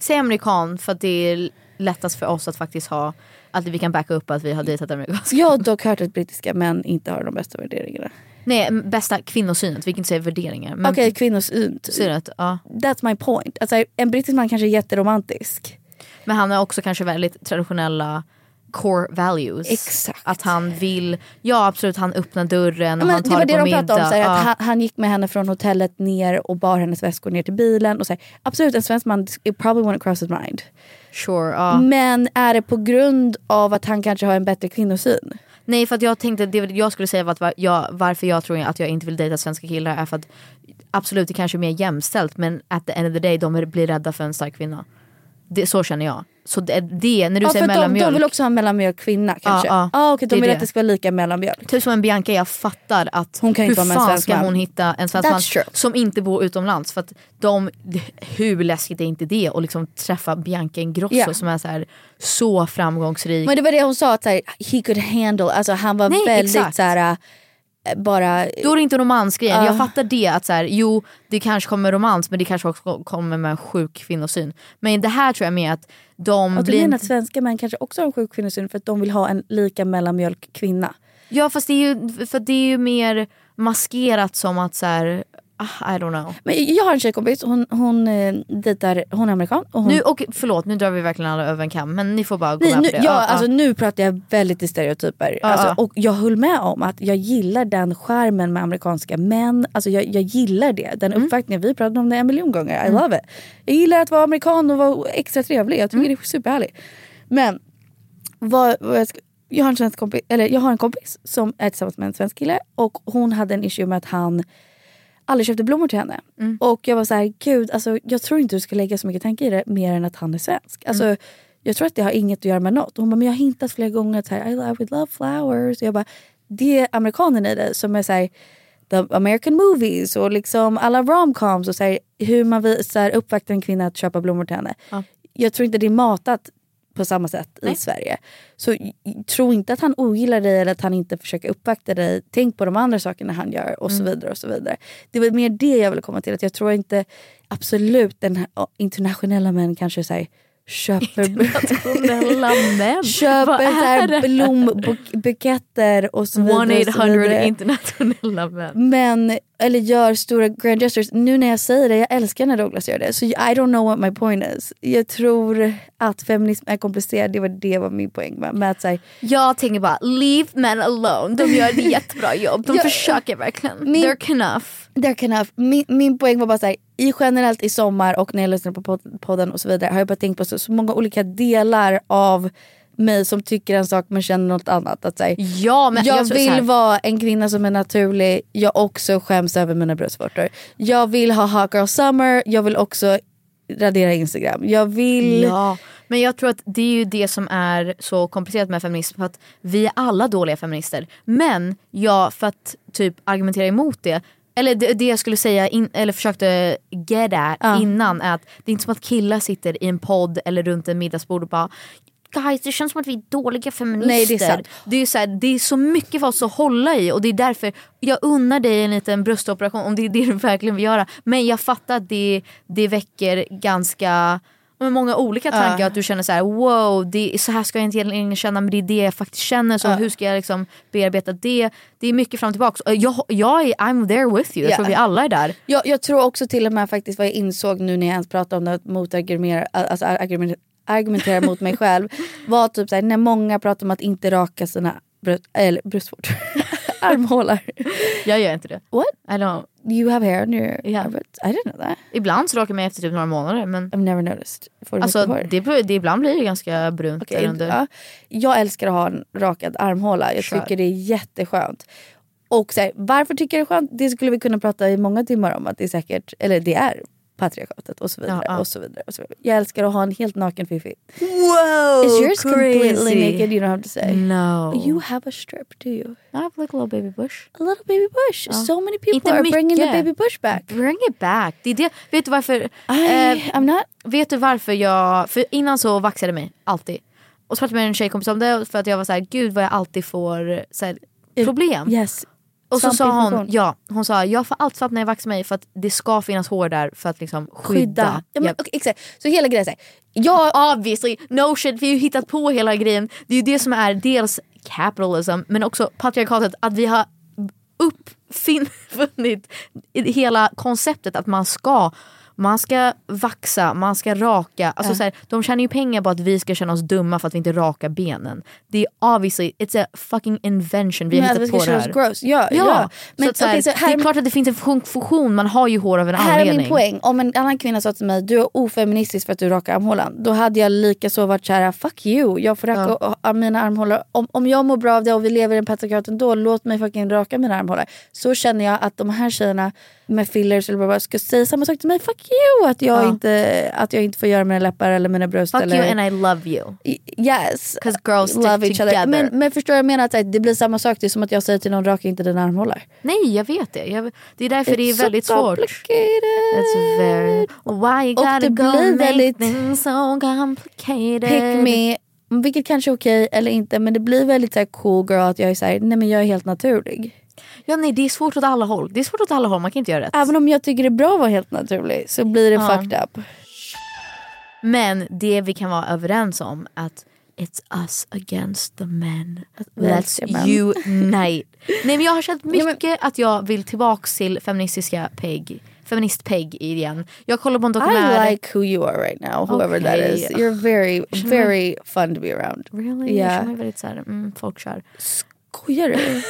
Säg amerikan för att det är lättast för oss att faktiskt ha att vi kan backa upp att vi har dejtat amerikanska. Jag har dock hört att brittiska män inte har de bästa värderingarna. Nej, bästa kvinnosynet. Vi kan inte säga värderingar. Okej, kvinnosyn. synet, ja. That's my point. Alltså, en brittisk man kanske är jätteromantisk. Men han har också kanske väldigt traditionella core values. Exakt. Att han vill, ja absolut han öppnar dörren och Men han det tar var det det på de middag. pratade om, så här, Ja. att han, han gick med henne från hotellet ner och bar hennes väskor ner till bilen. Och så här, absolut, en svensk man, it probably wouldn't cross his mind. Sure, ja. Men är det på grund av att han kanske har en bättre kvinnosyn? Nej för att jag tänkte, det jag skulle säga var att var- jag, varför jag tror att jag inte vill dejta svenska killar är för att absolut det kanske är mer jämställt men at the end of the day de blir rädda för en stark kvinna. Det, så känner jag. Så det, det när du Ja, säger för de, mellanmjölk. de vill också ha mellanmjölk kvinna kanske? Ja, Ja, ja. okej, de vill det. att det ska vara lika mellanmjölk. Typ som en Bianca, jag fattar att Hon kan hur inte fan ska man. hon hitta en svensk That's man true. som inte bor utomlands? För att de, hur läskigt är inte det att liksom träffa Bianca Ingrosso Ja. som är så, här, så framgångsrik. Men det var det hon sa, att så här, he could handle, alltså han var Nej, väldigt exakt. så här, bara... Då är det inte romansgrejen. Ja. Jag fattar det att så här, jo det kanske kommer romans men det kanske också kommer med en sjuk kvinnosyn. Men det här tror jag med att de Och du blir... menar att svenska män kanske också har en sjuk kvinnosyn för att de vill ha en lika mellanmjölk kvinna? Ja fast det är ju, för det är ju mer maskerat som att så här, I don't know. Men jag har en tjejkompis, hon, hon eh, dejtar, hon är amerikan. Och hon, Nu, och, förlåt, nu drar vi verkligen alla över en kam men ni får bara gå Nej, med nu, på det. ja, Ja, alltså, ja. Nu pratar jag väldigt i stereotyper. Ja, alltså, ja. och jag höll med om att jag gillar den skärmen med amerikanska män. Alltså, jag, jag gillar det. Den Mm. uppvaktningen, vi pratade om det en miljon gånger. I love it. Jag gillar att vara amerikan och vara extra trevlig. Jag Mm. tycker det är superhärligt. Men vad, vad jag, ska, jag, har en kompis, eller jag har en kompis som är tillsammans med en svensk kille och hon hade en issue med att han aldrig köpte blommor till henne. Mm. Och jag var så här, gud alltså, jag tror inte du ska lägga så mycket tanke i det mer än att han är svensk. Alltså, Mm. Jag tror att det har inget att göra med något. Och hon bara, men jag har hintat flera gånger att så här, I, love, I would love flowers. Och jag bara, det är amerikanen i det som är så här, the American movies och liksom alla romcoms och så här, hur man visar uppvaktar en kvinna att köpa blommor till henne. Jag tror inte det är matat på samma sätt i Sverige. Så tro inte att han ogillar dig eller att han inte försöker uppvakta dig. Tänk på de andra sakerna han gör och så Mm. vidare. och så vidare. Det var mer det jag ville komma till. Att jag tror inte absolut den här internationella män kanske här, köper Internationella män? Köper blombuketter och så vidare. och så 1-800 vidare. internationella män. Men, eller gör stora grand gestures. Nu när jag säger det, jag älskar när Douglas gör det. Så I don't know what my point is. Jag tror att feminism är komplicerad. Det var det var min poäng med, med att säga, Jag tänker bara, leave men alone. De gör ett jättebra jobb. De Ja, försöker verkligen. Min- They're enough. They're enough. Min, min poäng var bara så här, i generellt i sommar och när jag lyssnar på pod- podden och så vidare har jag bara tänkt på så, så många olika delar av mig som tycker en sak men känner något annat. Att, så här, Ja, men jag, jag vill vara en kvinna som är naturlig. Jag också skäms över mina bröstvårtor. Jag vill ha hot girl summer. Jag vill också radera Instagram. Jag vill... Ja, men jag tror att det är ju det som är så komplicerat med feminism. För att vi är alla dåliga feminister. Men jag, för att typ argumentera emot det. Eller det, det jag skulle säga, in, eller försökte get at Ja. innan är att det är inte som att killar sitter i en podd eller runt en middagsbord och bara Guys, det känns som att vi är dåliga feminister. Nej, det är sant. Det är, så här, det är så mycket för oss att hålla i och det är därför jag unnar dig en liten bröstoperation om det är det du verkligen vill göra. Men jag fattar att det, det väcker ganska men många olika tankar. Ja. Att du känner så här: wow, det, så här ska jag inte egentligen känna men det är det jag faktiskt känner. Så Ja. hur ska jag liksom bearbeta det? Det är mycket fram och tillbaka. Jag, jag är, I'm there with you. Jag Ja. tror vi alla är där. Jag, jag tror också till och med faktiskt vad jag insåg nu när jag ens pratade om det motargumentera, alltså argumentera, argumentera mot mig själv. Var typ såhär, när många pratar om att inte raka sina bröst, eller bröstvårtor. Armhålar. Jag gör inte det. What? I don't. You have hair on your Yeah. armpits? I didn't know that. Ibland så rakar jag mig efter typ några månader. Men I've never noticed. Får du alltså, mycket hår? det, det, ibland blir det ganska brunt där under. ja. Jag älskar att ha en rakad armhåla. Jag Sure. tycker det är jätteskönt. Och så här, varför tycker jag det är skönt? Det skulle vi kunna prata i många timmar om. Att det är säkert, eller det är patriarkatet och så vidare. Ja, ja. Och så vidare, och så vidare. Jag älskar att ha en helt naken fiffi. Wow, Is yours completely crazy. naked? You don't have to say. No. You have a strip, do you? I have like a little baby bush. A little baby bush. Ja. So many people Inte are bringing the mycket. baby bush back. Bring it back. Det är det. Vet du varför? I, eh, I'm not... vet du varför jag... För innan så vaxade mig, alltid. Och så pratade jag med en tjejkompis om det för att jag var så här, gud vad jag alltid får så här, problem. Yes. Och så sa hon, ja, hon sa jag får alltid svamp när jag vaxar mig för att det ska finnas hår där för att liksom skydda. Skydda. Ja, men, okej, exakt. Så hela grejen är. Jag, Obviously, no shit, vi har ju hittat på hela grejen. Det är ju det som är dels capitalism men också patriarkatet att vi har uppfunnit hela konceptet att man ska man ska vaxa, man ska raka. Alltså Ja. så här, de tjänar ju pengar på att vi ska känna oss dumma för att vi inte rakar benen. Det är obviously, it's a fucking invention. Vi har hittat vi på det här. oss gross. Ja, ja. ja. Men, så att, så här, okej, så det här- är klart att det finns en fun- funktion, man har ju hår av en Här anledning. är min poäng. Om en annan kvinna sa till mig du är ofeministisk för att du rakar armhålan. Då hade jag lika så varit såhär fuck you. Jag får raka ja. mina armhålor. Om, om jag mår bra av det och vi lever i en patriarkat ändå, låt mig fucking raka mina armhålor. Så känner jag att de här tjejerna med fillers eller bara ska säga samma sak till mig. Fuck you! Att jag, Ja. inte, att jag inte får göra mina läppar eller mina bröst. Fuck eller... you and I love you. Yes. 'Cause girls stick Love each together. other. Men, men förstår jag menar? Att så här, det blir samma sak. Det är som att jag säger till någon raka inte dina armhålar. Nej jag vet det. Jag, det är därför det är It's so väldigt svårt. It's very... Why you Och gotta det go make väldigt- things so complicated. Pick me. Vilket kanske är okej eller inte. Men det blir väldigt så här, cool girl att jag är såhär, nej men jag är helt naturlig. Ja nej det är svårt åt alla håll. Det är svårt åt alla håll, man kan inte göra rätt. Även om jag tycker det är bra att vara helt naturlig så blir det Ja. fucked up. Men det vi kan vara överens om att It's us against the men. Let's unite. Nej men jag har känt mycket att jag vill tillbaks till feministiska Peg. Feminist Peg igen. Jag kollar på en dokumentär. I like who you are right now, whoever that Okay. is. You're very, Jag very fun to be around. Really? Jag Yeah. känner mig väldigt såhär, mm, folkkär. Skojar du?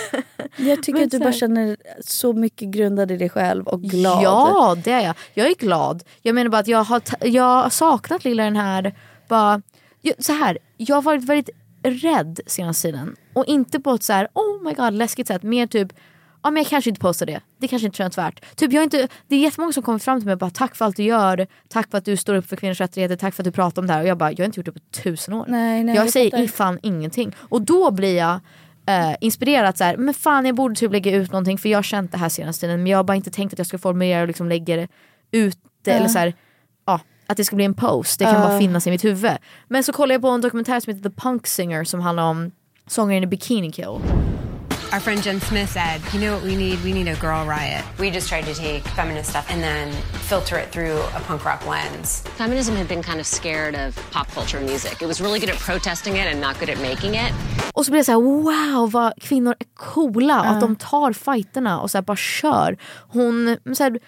Jag tycker att du bara känner så mycket grundad i dig själv och glad. Ja det är jag. Jag är glad. Jag menar bara att jag har, jag har saknat lilla den här, bara, så här, jag har varit väldigt rädd senaste tiden. Och inte på ett så här, oh my god läskigt sätt. Mer typ, ja men jag kanske inte postar det. Det kanske inte känns värt. Typ, jag inte, det är jättemånga som kommer fram till mig och bara tack för allt du gör. Tack för att du står upp för kvinnors rättigheter. Tack för att du pratar om det här. Och jag bara, jag har inte gjort det på tusen år. Nej, nej, jag, jag säger fan ingenting. Och då blir jag eh, inspirerad så här, men fan jag borde typ lägga ut någonting för jag har känt det här senaste tiden men jag har bara inte tänkt att jag ska formulera och liksom lägga det ut det, Ja. eller så här, ja, att det ska bli en post. Det kan Ja. bara finnas i mitt huvud. Men så kollar jag på en dokumentär som heter The Punk Singer som handlar om sångaren i Bikini Kill. Our friend Jen Smith said, you know what we need? We need a girl riot. We just tried to take feminist stuff and then filter it through a punk rock lens. Feminism had been kind of scared of pop culture music. It was really good at protesting it and not good at making it. Och så blir det så här: wow vad kvinnor är coola. Ja. Att de tar fighterna och så här bara kör. Hon så här,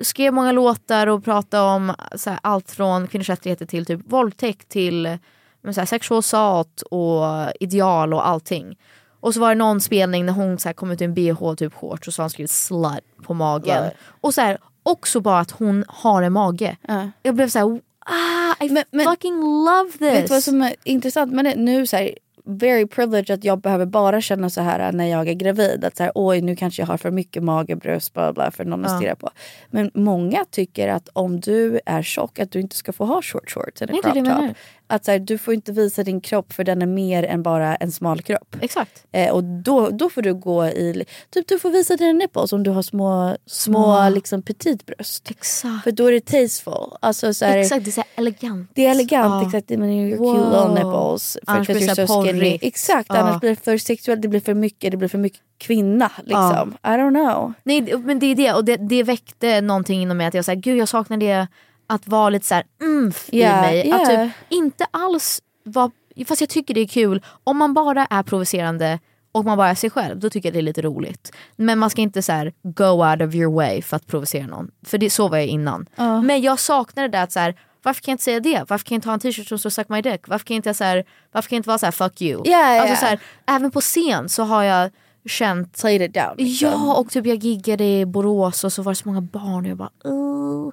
skrev många låtar och pratade om så här, allt från kvinnors rättigheter till typ våldtäkt till men, så här, sexual assault och ideal och allting. Och så var det någon spelning när hon så här, kom ut i en bh typ shorts och så har hon skrivit slut på magen. It. Och så här, också bara att hon har en mage. Jag blev så här, ah, I fucking love this. Vet du vad som är intressant med det? Nu så här, very privileged att jag behöver bara känna så här när jag är gravid. Att så här, oj nu kanske jag har för mycket magebröst bla bla för någon att Ja. stirra på. Men många tycker att om du är tjock att du inte ska få ha short shorts eller Nej, crop top. Att så här, du får inte visa din kropp för den är mer än bara en smal kropp. Exakt. Eh, och då, då får du gå i, typ du får visa dina nipples om du har små, små Små. liksom petitbröst. Exakt. För då är det tasteful. Alltså, så här, Exakt, det är så elegant. det är elegant, Ja. exakt. Men your Wow. cute little nipples. För Annars blir det you're så skinny. Exakt, Ja. annars blir det för sexuellt, det blir för mycket, det blir för mycket kvinna. Liksom. I don't know. Nej men det är det och det, det väckte någonting inom mig att jag sa gud jag saknar det att vara lite såhär umf Yeah, i mig. Att yeah. typ inte alls vara, fast jag tycker det är kul om man bara är provocerande och man bara är sig själv, då tycker jag det är lite roligt. Men man ska inte så här go out of your way för att provocera någon. För det, så var jag innan. Ja. Men jag saknar det där att så här, varför kan jag inte säga det? Varför kan jag inte ha en t-shirt som står suck my dick? Varför kan jag inte, så här, varför kan jag inte vara så här fuck you? Ja, Alltså, ja. så här, även på scen så har jag känt... Played it down. liksom. Ja och typ jag giggade i Borås och så var det så många barn och jag bara uh.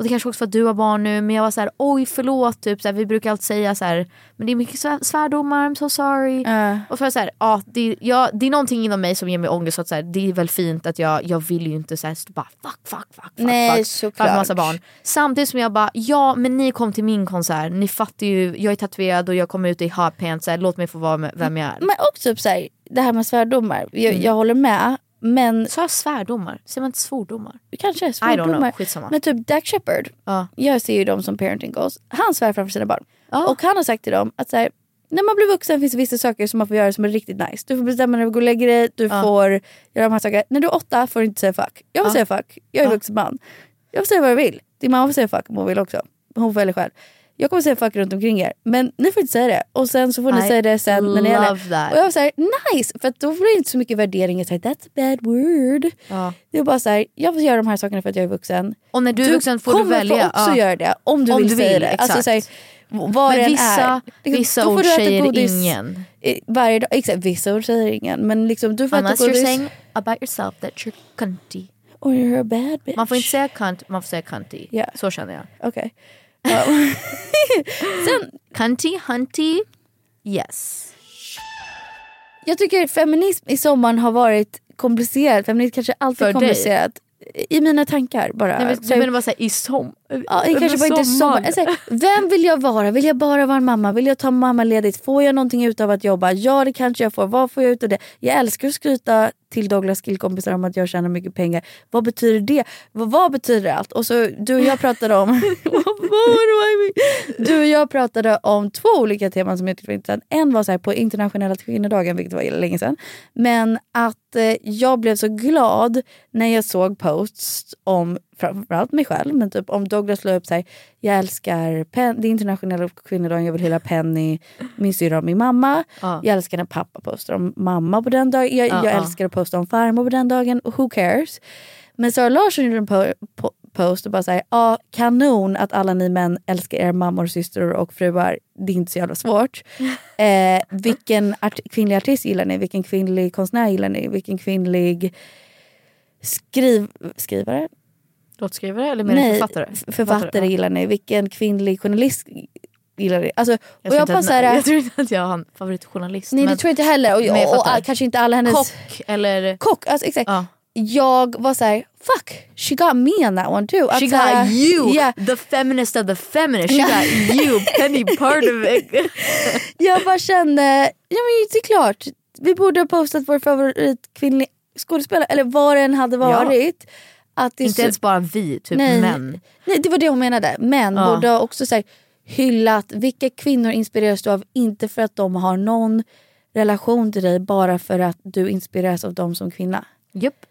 Och det kanske också för att du har barn nu men jag var så här: oj förlåt typ så här, vi brukar alltid säga så här, men det är mycket svär, svärdomar, I'm so sorry. Och för så här, ja, det, ja, det är någonting inom mig som ger mig ångest att så här, det är väl fint att jag, jag vill ju inte så här, stå bara fuck fuck fuck fuck Nej, fuck såklart. massa barn. Samtidigt som jag bara ja men ni kom till min konsert, ni fattar ju, jag är tatuerad och jag kommer ut i hotpants, så låt mig få vara med vem jag är. Men också typ såhär, det här med svärdomar. Jag, jag håller med. Men... Sa jag svärdomar? Säger man inte svordomar? Kanske I don't know, svordomar. skitsamma. Men typ Dak Shepard. Jag ser ju dem som parenting goals. Han svär framför sina barn. Och han har sagt till dem att så här, när man blir vuxen finns det vissa saker som man får göra som är riktigt nice. Du får bestämma när du går och lägger dig, du får göra de här sakerna. När du är åtta får du inte säga fuck. Jag får säga fuck, jag är vuxen man. Jag får säga vad jag vill. Din mamma får säga fuck om hon vill också. Hon får välja själv. Jag kommer säga fuck runt omkring er. Men ni får inte säga det. Och sen så får ni I säga det sen när ni är där. Och jag var såhär nice! För då blir det inte så mycket värdering. Jag That's a bad word. Det är bara såhär, jag får göra de här sakerna för att jag är vuxen. Och när du är vuxen får du kommer välja, få också ja. göra det. Om du Om vill du säga vill, det. Alltså, exakt. såhär, vad Men vissa- är. Liksom, vissa ord du säger ingen. Varje dag. Exakt, vissa ord säger ingen. Men liksom, du får Unless you're saying about yourself that you're cunty. Or you're a bad bitch. Man får inte säga cunt, man får säga cunty. Så känner jag. Okej. Sen, cunty, hunty, yes. Jag tycker feminism i sommaren har varit komplicerat. Feminism kanske alltid är komplicerat. I mina tankar bara. Nej, men, du menar bara såhär, i som... Ja, kanske bara inte sommar. Alltså, vem vill jag vara? Vill jag bara vara mamma? Vill jag ta mammaledigt? Får jag någonting ut av att jobba? Ja det kanske jag får. Vad får jag ut av det? Jag älskar att skryta till Douglas killkompisar om att jag tjänar mycket pengar. Vad betyder det? Vad, vad betyder allt? Och så du och jag pratade om? Du och jag pratade om två olika teman som jag tyckte var intressant. En var så här på internationella kvinnodagen, vilket var länge sedan. Men att eh, jag blev så glad när jag såg posts om framförallt mig själv, men typ om Douglas la upp så här, jag älskar pen, det är internationella kvinnodagen, jag vill hylla Penny, min syrra och min mamma. Ja. Jag älskar när pappa postar om mamma på den dagen. Jag, Ja, jag ja. älskar att posta om farmor på den dagen. Who cares? Men Sara Larsson gjorde en po- po- post och bara såhär, ja kanon att alla ni män älskar er mammor, systrar och fruar. Det är inte så jävla svårt. Eh, vilken art- kvinnlig artist gillar ni? Vilken kvinnlig konstnär gillar ni? Vilken kvinnlig skriv skrivare? Låtskrivare eller du Nej, författare? f- författare gillar ni? Vilken kvinnlig journalist gillar ni? Alltså, Jag, och jag, bara här, jag tror inte att jag har en favoritjournalist. Nej det tror jag inte heller. Och, och, och, fattar. kanske inte alla hennes... Kock eller... Kock, alltså exakt. Jag var så här: fuck, she got me on that one too. Att She så här- got you, Yeah. the feminist of the feminist. She got you, penny part of it. Jag bara kände, ja men det är klart. Vi borde ha postat vår favoritkvinnlig skådespelare, eller vad det än hade Ja. Att Inte så- ens bara vi, typ Nej. män. Nej det var det hon menade. Men Ja. borde också så här, hyllat vilka kvinnor inspireras du av, inte för att de har någon relation till dig, bara för att du inspireras av dem som kvinna. Japp.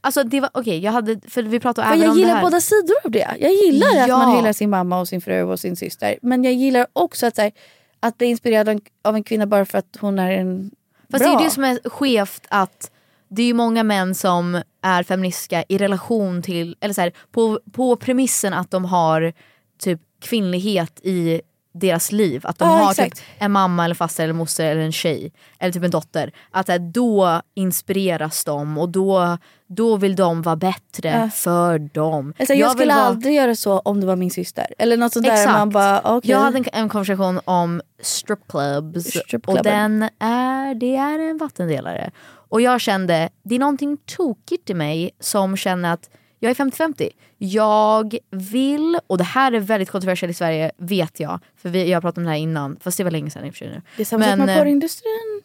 Alltså det var, okej jag hade, för vi pratade För även jag om gillar båda sidor av det. Jag gillar att Ja. man hyllar sin mamma och sin fru och sin syster. Men jag gillar också att, här, att bli inspirerad av en, av en kvinna bara för att hon är en Fast bra. det är ju det som är skevt att det är ju många män som är feministiska i relation till, eller så här, på, på premissen att de har typ kvinnlighet i deras liv. Att de Ja, har exakt. typ en mamma eller faster eller moster eller en tjej. Eller typ en dotter. Att här, då inspireras de och då, då vill de vara bättre Ja. för dem. Alltså, jag, vill skulle vara- aldrig göra så om det var min syster. Eller något sånt där. Exakt. Man bara, okej. Jag hade en, en konversation om stripclubs och den är, det är en vattendelare. Och jag kände, det är någonting tokigt i mig som känner att jag är 50-50. Jag vill, och det här är väldigt kontroversiellt i Sverige vet jag, för vi, jag har pratat om det här innan, fast det var länge sedan i och för sig nu. Det är samma sak med eh, porrindustrin.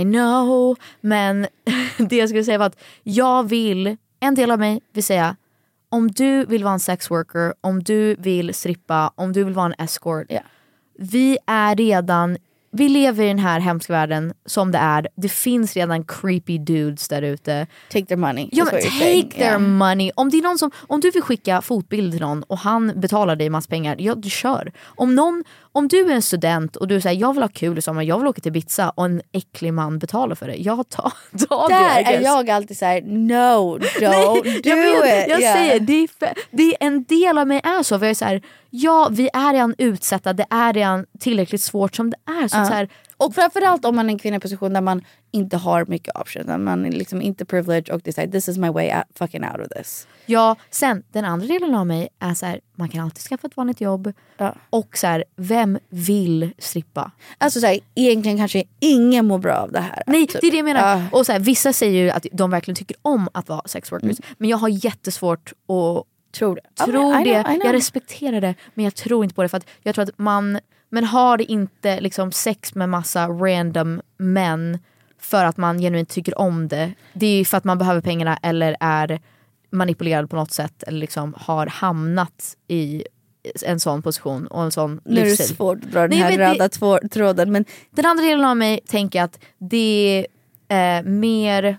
I know, men det jag skulle säga var att jag vill, en del av mig vill säga om du vill vara en sex worker, om du vill strippa, om du vill vara en escort. Vi är redan, vi lever i den här hemska världen som det är. Det finns redan creepy dudes där ute. Take their money. Ja, take saying. their Yeah. money. Om, det är någon som, om du vill skicka fotbild till någon och han betalar dig massa pengar, ja du kör. Om, någon, om du är en student och du säger jag vill ha kul i sommar, jag vill åka till Ibiza och en äcklig man betalar för det, ja ta, ta det Där är guess. jag alltid såhär, no, don't do jag vet, it. Jag Yeah. säger, det är, fe- det är en del av mig är så. För jag är så här, ja vi är redan utsatta, det är redan tillräckligt svårt som det är. Så Ja. så här, Och framförallt om man är en kvinna i position där man inte har mycket options. Där man är liksom inte privileged och decide this is my way out, fucking out of this. Ja, sen den andra delen av mig är så här, man kan alltid skaffa ett vanligt jobb. Och så här, vem vill strippa? Alltså så här, egentligen kanske ingen mår bra av det här. Nej, typ. det är det jag menar. Ja. Och så här, vissa säger ju att de verkligen tycker om att vara sex workers. Men jag har jättesvårt att Tror det. Ja, tro men I det. know, I know. Jag respekterar det men jag tror inte på det. För att jag tror att man, men har inte liksom sex med massa random män för att man genuint tycker om det. Det är för att man behöver pengarna eller är manipulerad på något sätt eller liksom har hamnat i en sån position och en sån Nu är det livsstil. svårt att dra den här det- röda två- tråden. Men Den andra delen av mig tänker att det är eh, mer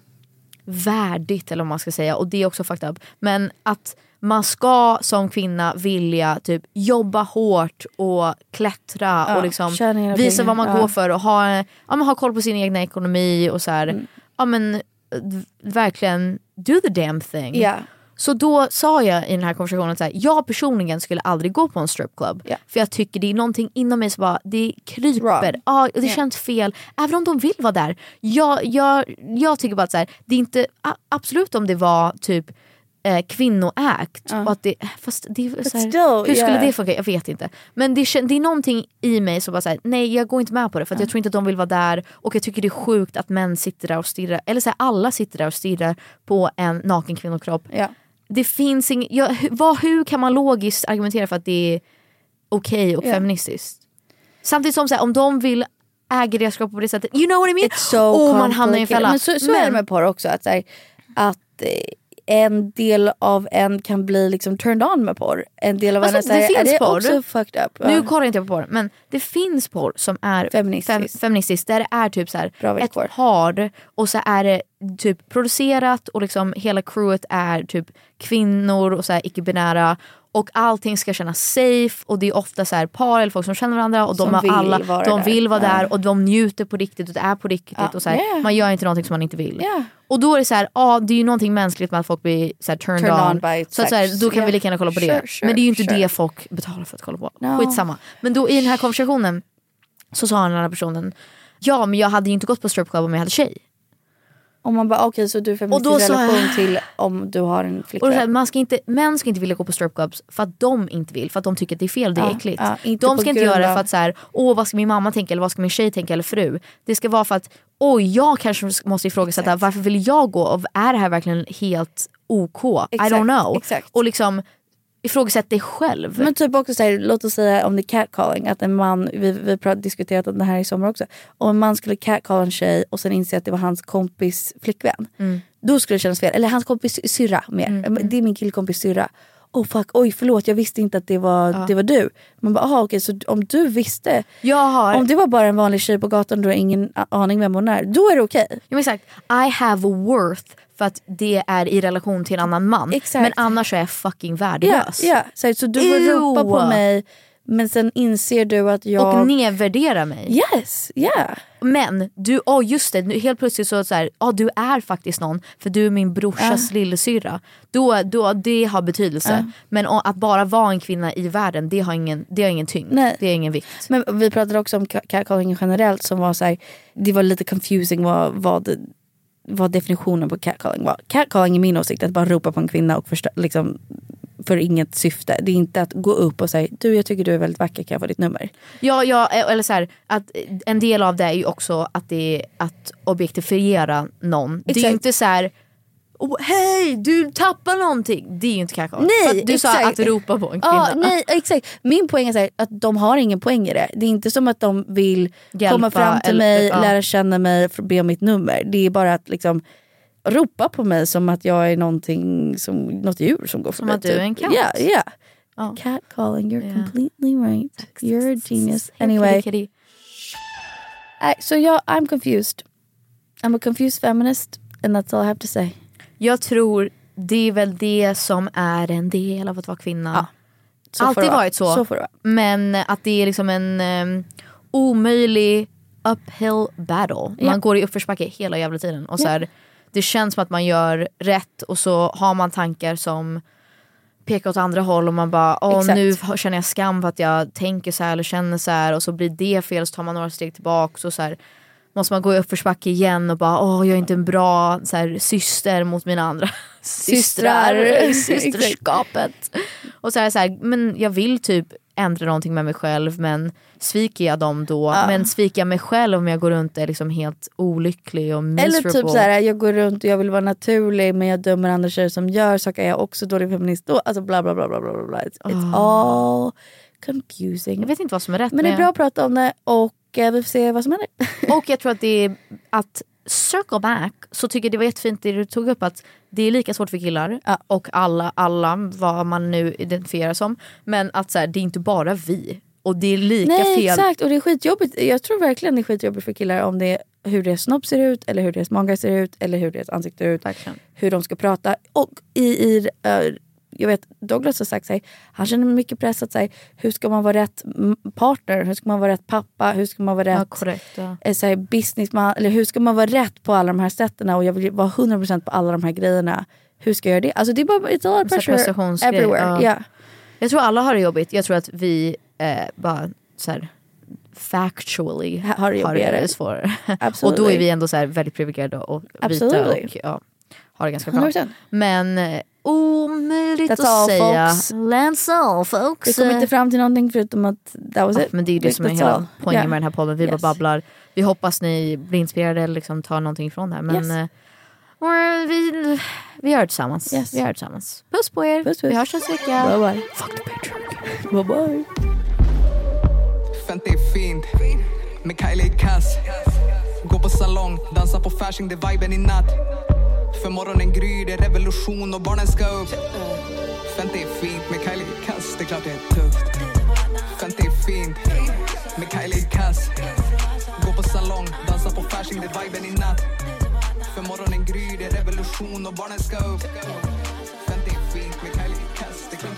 värdigt eller vad man ska säga och det är också fucked up. Men att man ska som kvinna vilja typ jobba hårt och klättra Ja, och liksom visa pengar, vad man ja. går för och ha, ja, men ha koll på sin egna ekonomi och så här, Mm. ja men verkligen do the damn thing. Ja. Så då sa jag i den här konversationen att jag personligen skulle aldrig gå på en stripclub. För jag tycker det är någonting inom mig som bara, det kryper. Och det Ja. känns fel. Även om de vill vara där. Jag, jag, jag tycker bara att så här, det är inte, absolut om det var typ eh, kvinnoäkt. Och att det, fast det, här, still, hur skulle yeah. det funka? Jag vet inte. Men det, det är någonting i mig som bara säger nej jag går inte med på det för att jag tror inte att de vill vara där och jag tycker det är sjukt att män sitter där och stirrar, eller så här, alla sitter där och stirrar på en naken kvinnokropp. Ja. Det finns ing, ja, vad, hur kan man logiskt argumentera för att det är okej och Ja. feministiskt? Samtidigt som så här, om de vill äga deras kropp på det sättet, you know what I mean? It's so och man hamnar i en fälla. Men så, så är det med porr också. Att, här, att, eh, en del av en kan bli liksom turned on med porr. En del av Alltså, en är, det är finns det porr. också fucked up? Nu Ja. kollar inte jag på porr men det finns porr som är Feministiskt. Fem, feministiskt där det är typ så här, ett par och så är det typ producerat och liksom hela crewet är typ kvinnor och så icke-binära och allting ska kännas safe och det är ofta så här par eller folk som känner varandra och de, Som har vill alla, vara de där. vill vara Ja. där och de njuter på riktigt och det är på riktigt Ja. och så här, Yeah. man gör inte någonting som man inte vill. Yeah. Och då är det så här, ja det är ju någonting mänskligt med att folk blir så här, turned, Turned on. on by så att, så här, då kan Yeah. vi lika gärna kolla på det. Sure, sure, Men det är ju inte sure. det folk betalar för att kolla på. No. Skitsamma. Men då i den här konversationen så sa den här personen Ja men jag hade ju inte gått på stripclub om jag hade tjej. Om man bara okej så du är Och feministisk i jag- relation till om du har en Och flickvän. så här, man ska inte, män ska inte vilja gå på stripclubs för att de inte vill, för att de tycker att det är fel, det är Ja, äckligt. ja, de ska inte göra det av- för att så här, åh vad ska min mamma tänka eller vad ska min tjej tänka eller fru. Det ska vara för att oj jag kanske måste ifrågasätta varför vill jag gå och är det här verkligen helt OK? I Exakt, don't know. exakt. Och liksom ifrågasätt dig själv. Men typ också såhär, låt oss säga om det är catcalling, att en man, vi vi har diskuterat om det här i sommar också. Om en man skulle catcalla en tjej och sen inse att det var hans kompis flickvän. Mm. Då skulle det kännas fel. Eller hans kompis syrra mer. Det är min killkompis syrra. Oh fuck, oj förlåt jag visste inte att det var, det var du. Man bara aha okej så om du visste. Har... Om det var bara en vanlig tjej på gatan och du har ingen aning vem hon är. Då är det okej. Ja, men exakt. I have worth för att det är i relation till en annan man. Exakt. Men annars är jag fucking Ja, värdelös. ja. Så, så du får ropa på mig men sen inser du att jag... Och nedvärdera mig. Yes, yeah. Men du, oh just det, nu helt plötsligt så, så här, oh, du är faktiskt någon för du är min brorsas lillasyrra. Då, då, det har betydelse. Men oh, att bara vara en kvinna i världen det har ingen, det har ingen tyngd. Nej. Det har ingen vikt. Men vi pratade också om ca- catcalling generellt som var så här, det var lite confusing vad, vad, vad definitionen på catcalling var. Catcalling i min åsikt är att bara ropa på en kvinna och förstö- liksom, för inget syfte. Det är inte att gå upp och säga du jag tycker du är väldigt vacker kan jag få ditt nummer. Ja, ja eller så här, att en del av det är ju också att det är att objektifiera någon. Det är Exakt. inte så här. Oh, Hej, du tappar någonting. Det är ju inte catcalling. Nej, För att Du sa exakt. att ropa på en kvinna. Ja, nej, exakt. Min poäng är så här, att de har ingen poäng i det. Det är inte som att de vill Hjälpa komma fram till eller- mig, ja. lära känna mig, be om mitt nummer. Det är bara att liksom ropa på mig som att jag är någonting som, något djur som går Som förbi. att du är en katt. Ja, ja. Ja. Catcalling, you're Ja. completely right. You're a genius. Anyway. kitty, kitty. Nej, så jag, I'm confused. I'm a confused feminist and that's all I have to say. Jag tror det är väl det som är en del av att vara kvinna. så får Alltid vara. varit så. Så vara. Men att det är liksom en um, omöjlig uphill battle. Man Ja. går i uppförsbacke hela jävla tiden. Och så Ja. här, det känns som att man gör rätt och så har man tankar som pekar åt andra håll och man bara åh Exakt. nu känner jag skam för att jag tänker så här eller känner så här och så blir det fel så tar man några steg tillbaka och så här måste man gå i uppförsbacke igen och bara åh jag är inte en bra så här, syster mot mina andra systrar systerskapet. och så här, så här, men jag vill typ ändra någonting med mig själv men sviker jag dem då? Ja. Men sviker jag mig själv om jag går runt och är liksom helt olycklig och miserable? Eller typ så här, jag går runt och jag vill vara naturlig men jag dömer andra tjejer som gör saker. Jag är också dålig feminist då. Alltså bla bla bla bla bla bla. It's, it's all confusing. Jag vet inte vad som är rätt Men det är bra att prata om det och vi får se vad som händer. Och jag tror att det är att circle back så tycker jag det var jättefint det du tog upp att det är lika svårt för killar och alla, alla vad man nu identifierar som. Men att så här, det är inte bara vi. Och det är lika Nej fel. exakt och det är skitjobbigt. Jag tror verkligen det är skitjobbigt för killar om det är hur deras snopp ser ut eller hur deras magar ser ut eller hur deras ansikte ser ut. Hur de ska prata. Och i, i eh, jag vet Douglas har sagt sig, han känner mycket press att säga hur ska man vara rätt partner, hur ska man vara rätt pappa, hur ska man vara rätt Ja, korrekt, ja. eh, så här, businessman, eller hur ska man vara rätt på alla de här sätten och jag vill vara 100% på alla de här grejerna. Hur ska jag göra det? Alltså det är bara, it's a lot of pressure everywhere. ja. Yeah. Jag tror alla har det jobbigt. Jag tror att vi eh, bara så här, factually har det jobbigare. svårare. och då är vi ändå så väldigt privilegierade och vita Absolutely. och ja, har det ganska bra. 100%. Men eh, omöjligt That's att all, säga. folks. That's all folks. Vi kom inte fram till någonting förutom att that was Ja, it. men det är ju det som är hela poängen Yeah. med den här podden. Vi Yes. bara babblar. Vi hoppas ni blir inspirerade eller liksom tar någonting ifrån det här. Men Yes. we're- vi, vi gör det tillsammans. Yes. Vi gör det tillsammans. Puss på er. Puss, puss. Vi hörs nästa vecka. Bye bye. Fuck the Patreon. Bye bye. Fenty är fint med Kylie i kass Gå på salong, dansa på Fasching, det är viben i natt för morgonen gryr, det är revolution och barnen ska upp. Fenty är fint med Kylie kass, det är klart det är tufft. Fenty är fint med Kylie kass. Gå på salong, dansa på fashion det är viben i natt. För morgonen gryr, det är revolution och barnen ska upp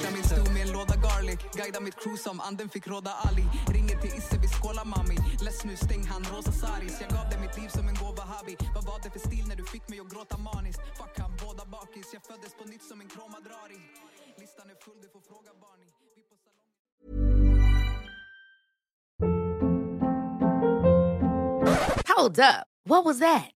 kass. Min sto med en låda garlic. Guida mitt crew som anden fick råda Ali. Ringer till Isse, vi skålar mami. Less nu, stäng han, rosa saris. Jag gav dig mitt liv som en gåva habi. Vad var det för stil när du fick mig att gråta maniskt? Fuck han, båda bakis. Jag föddes på nytt som en kromad rari Listan är full, du får fråga Barney. Vi på salong... Hold up. What was that?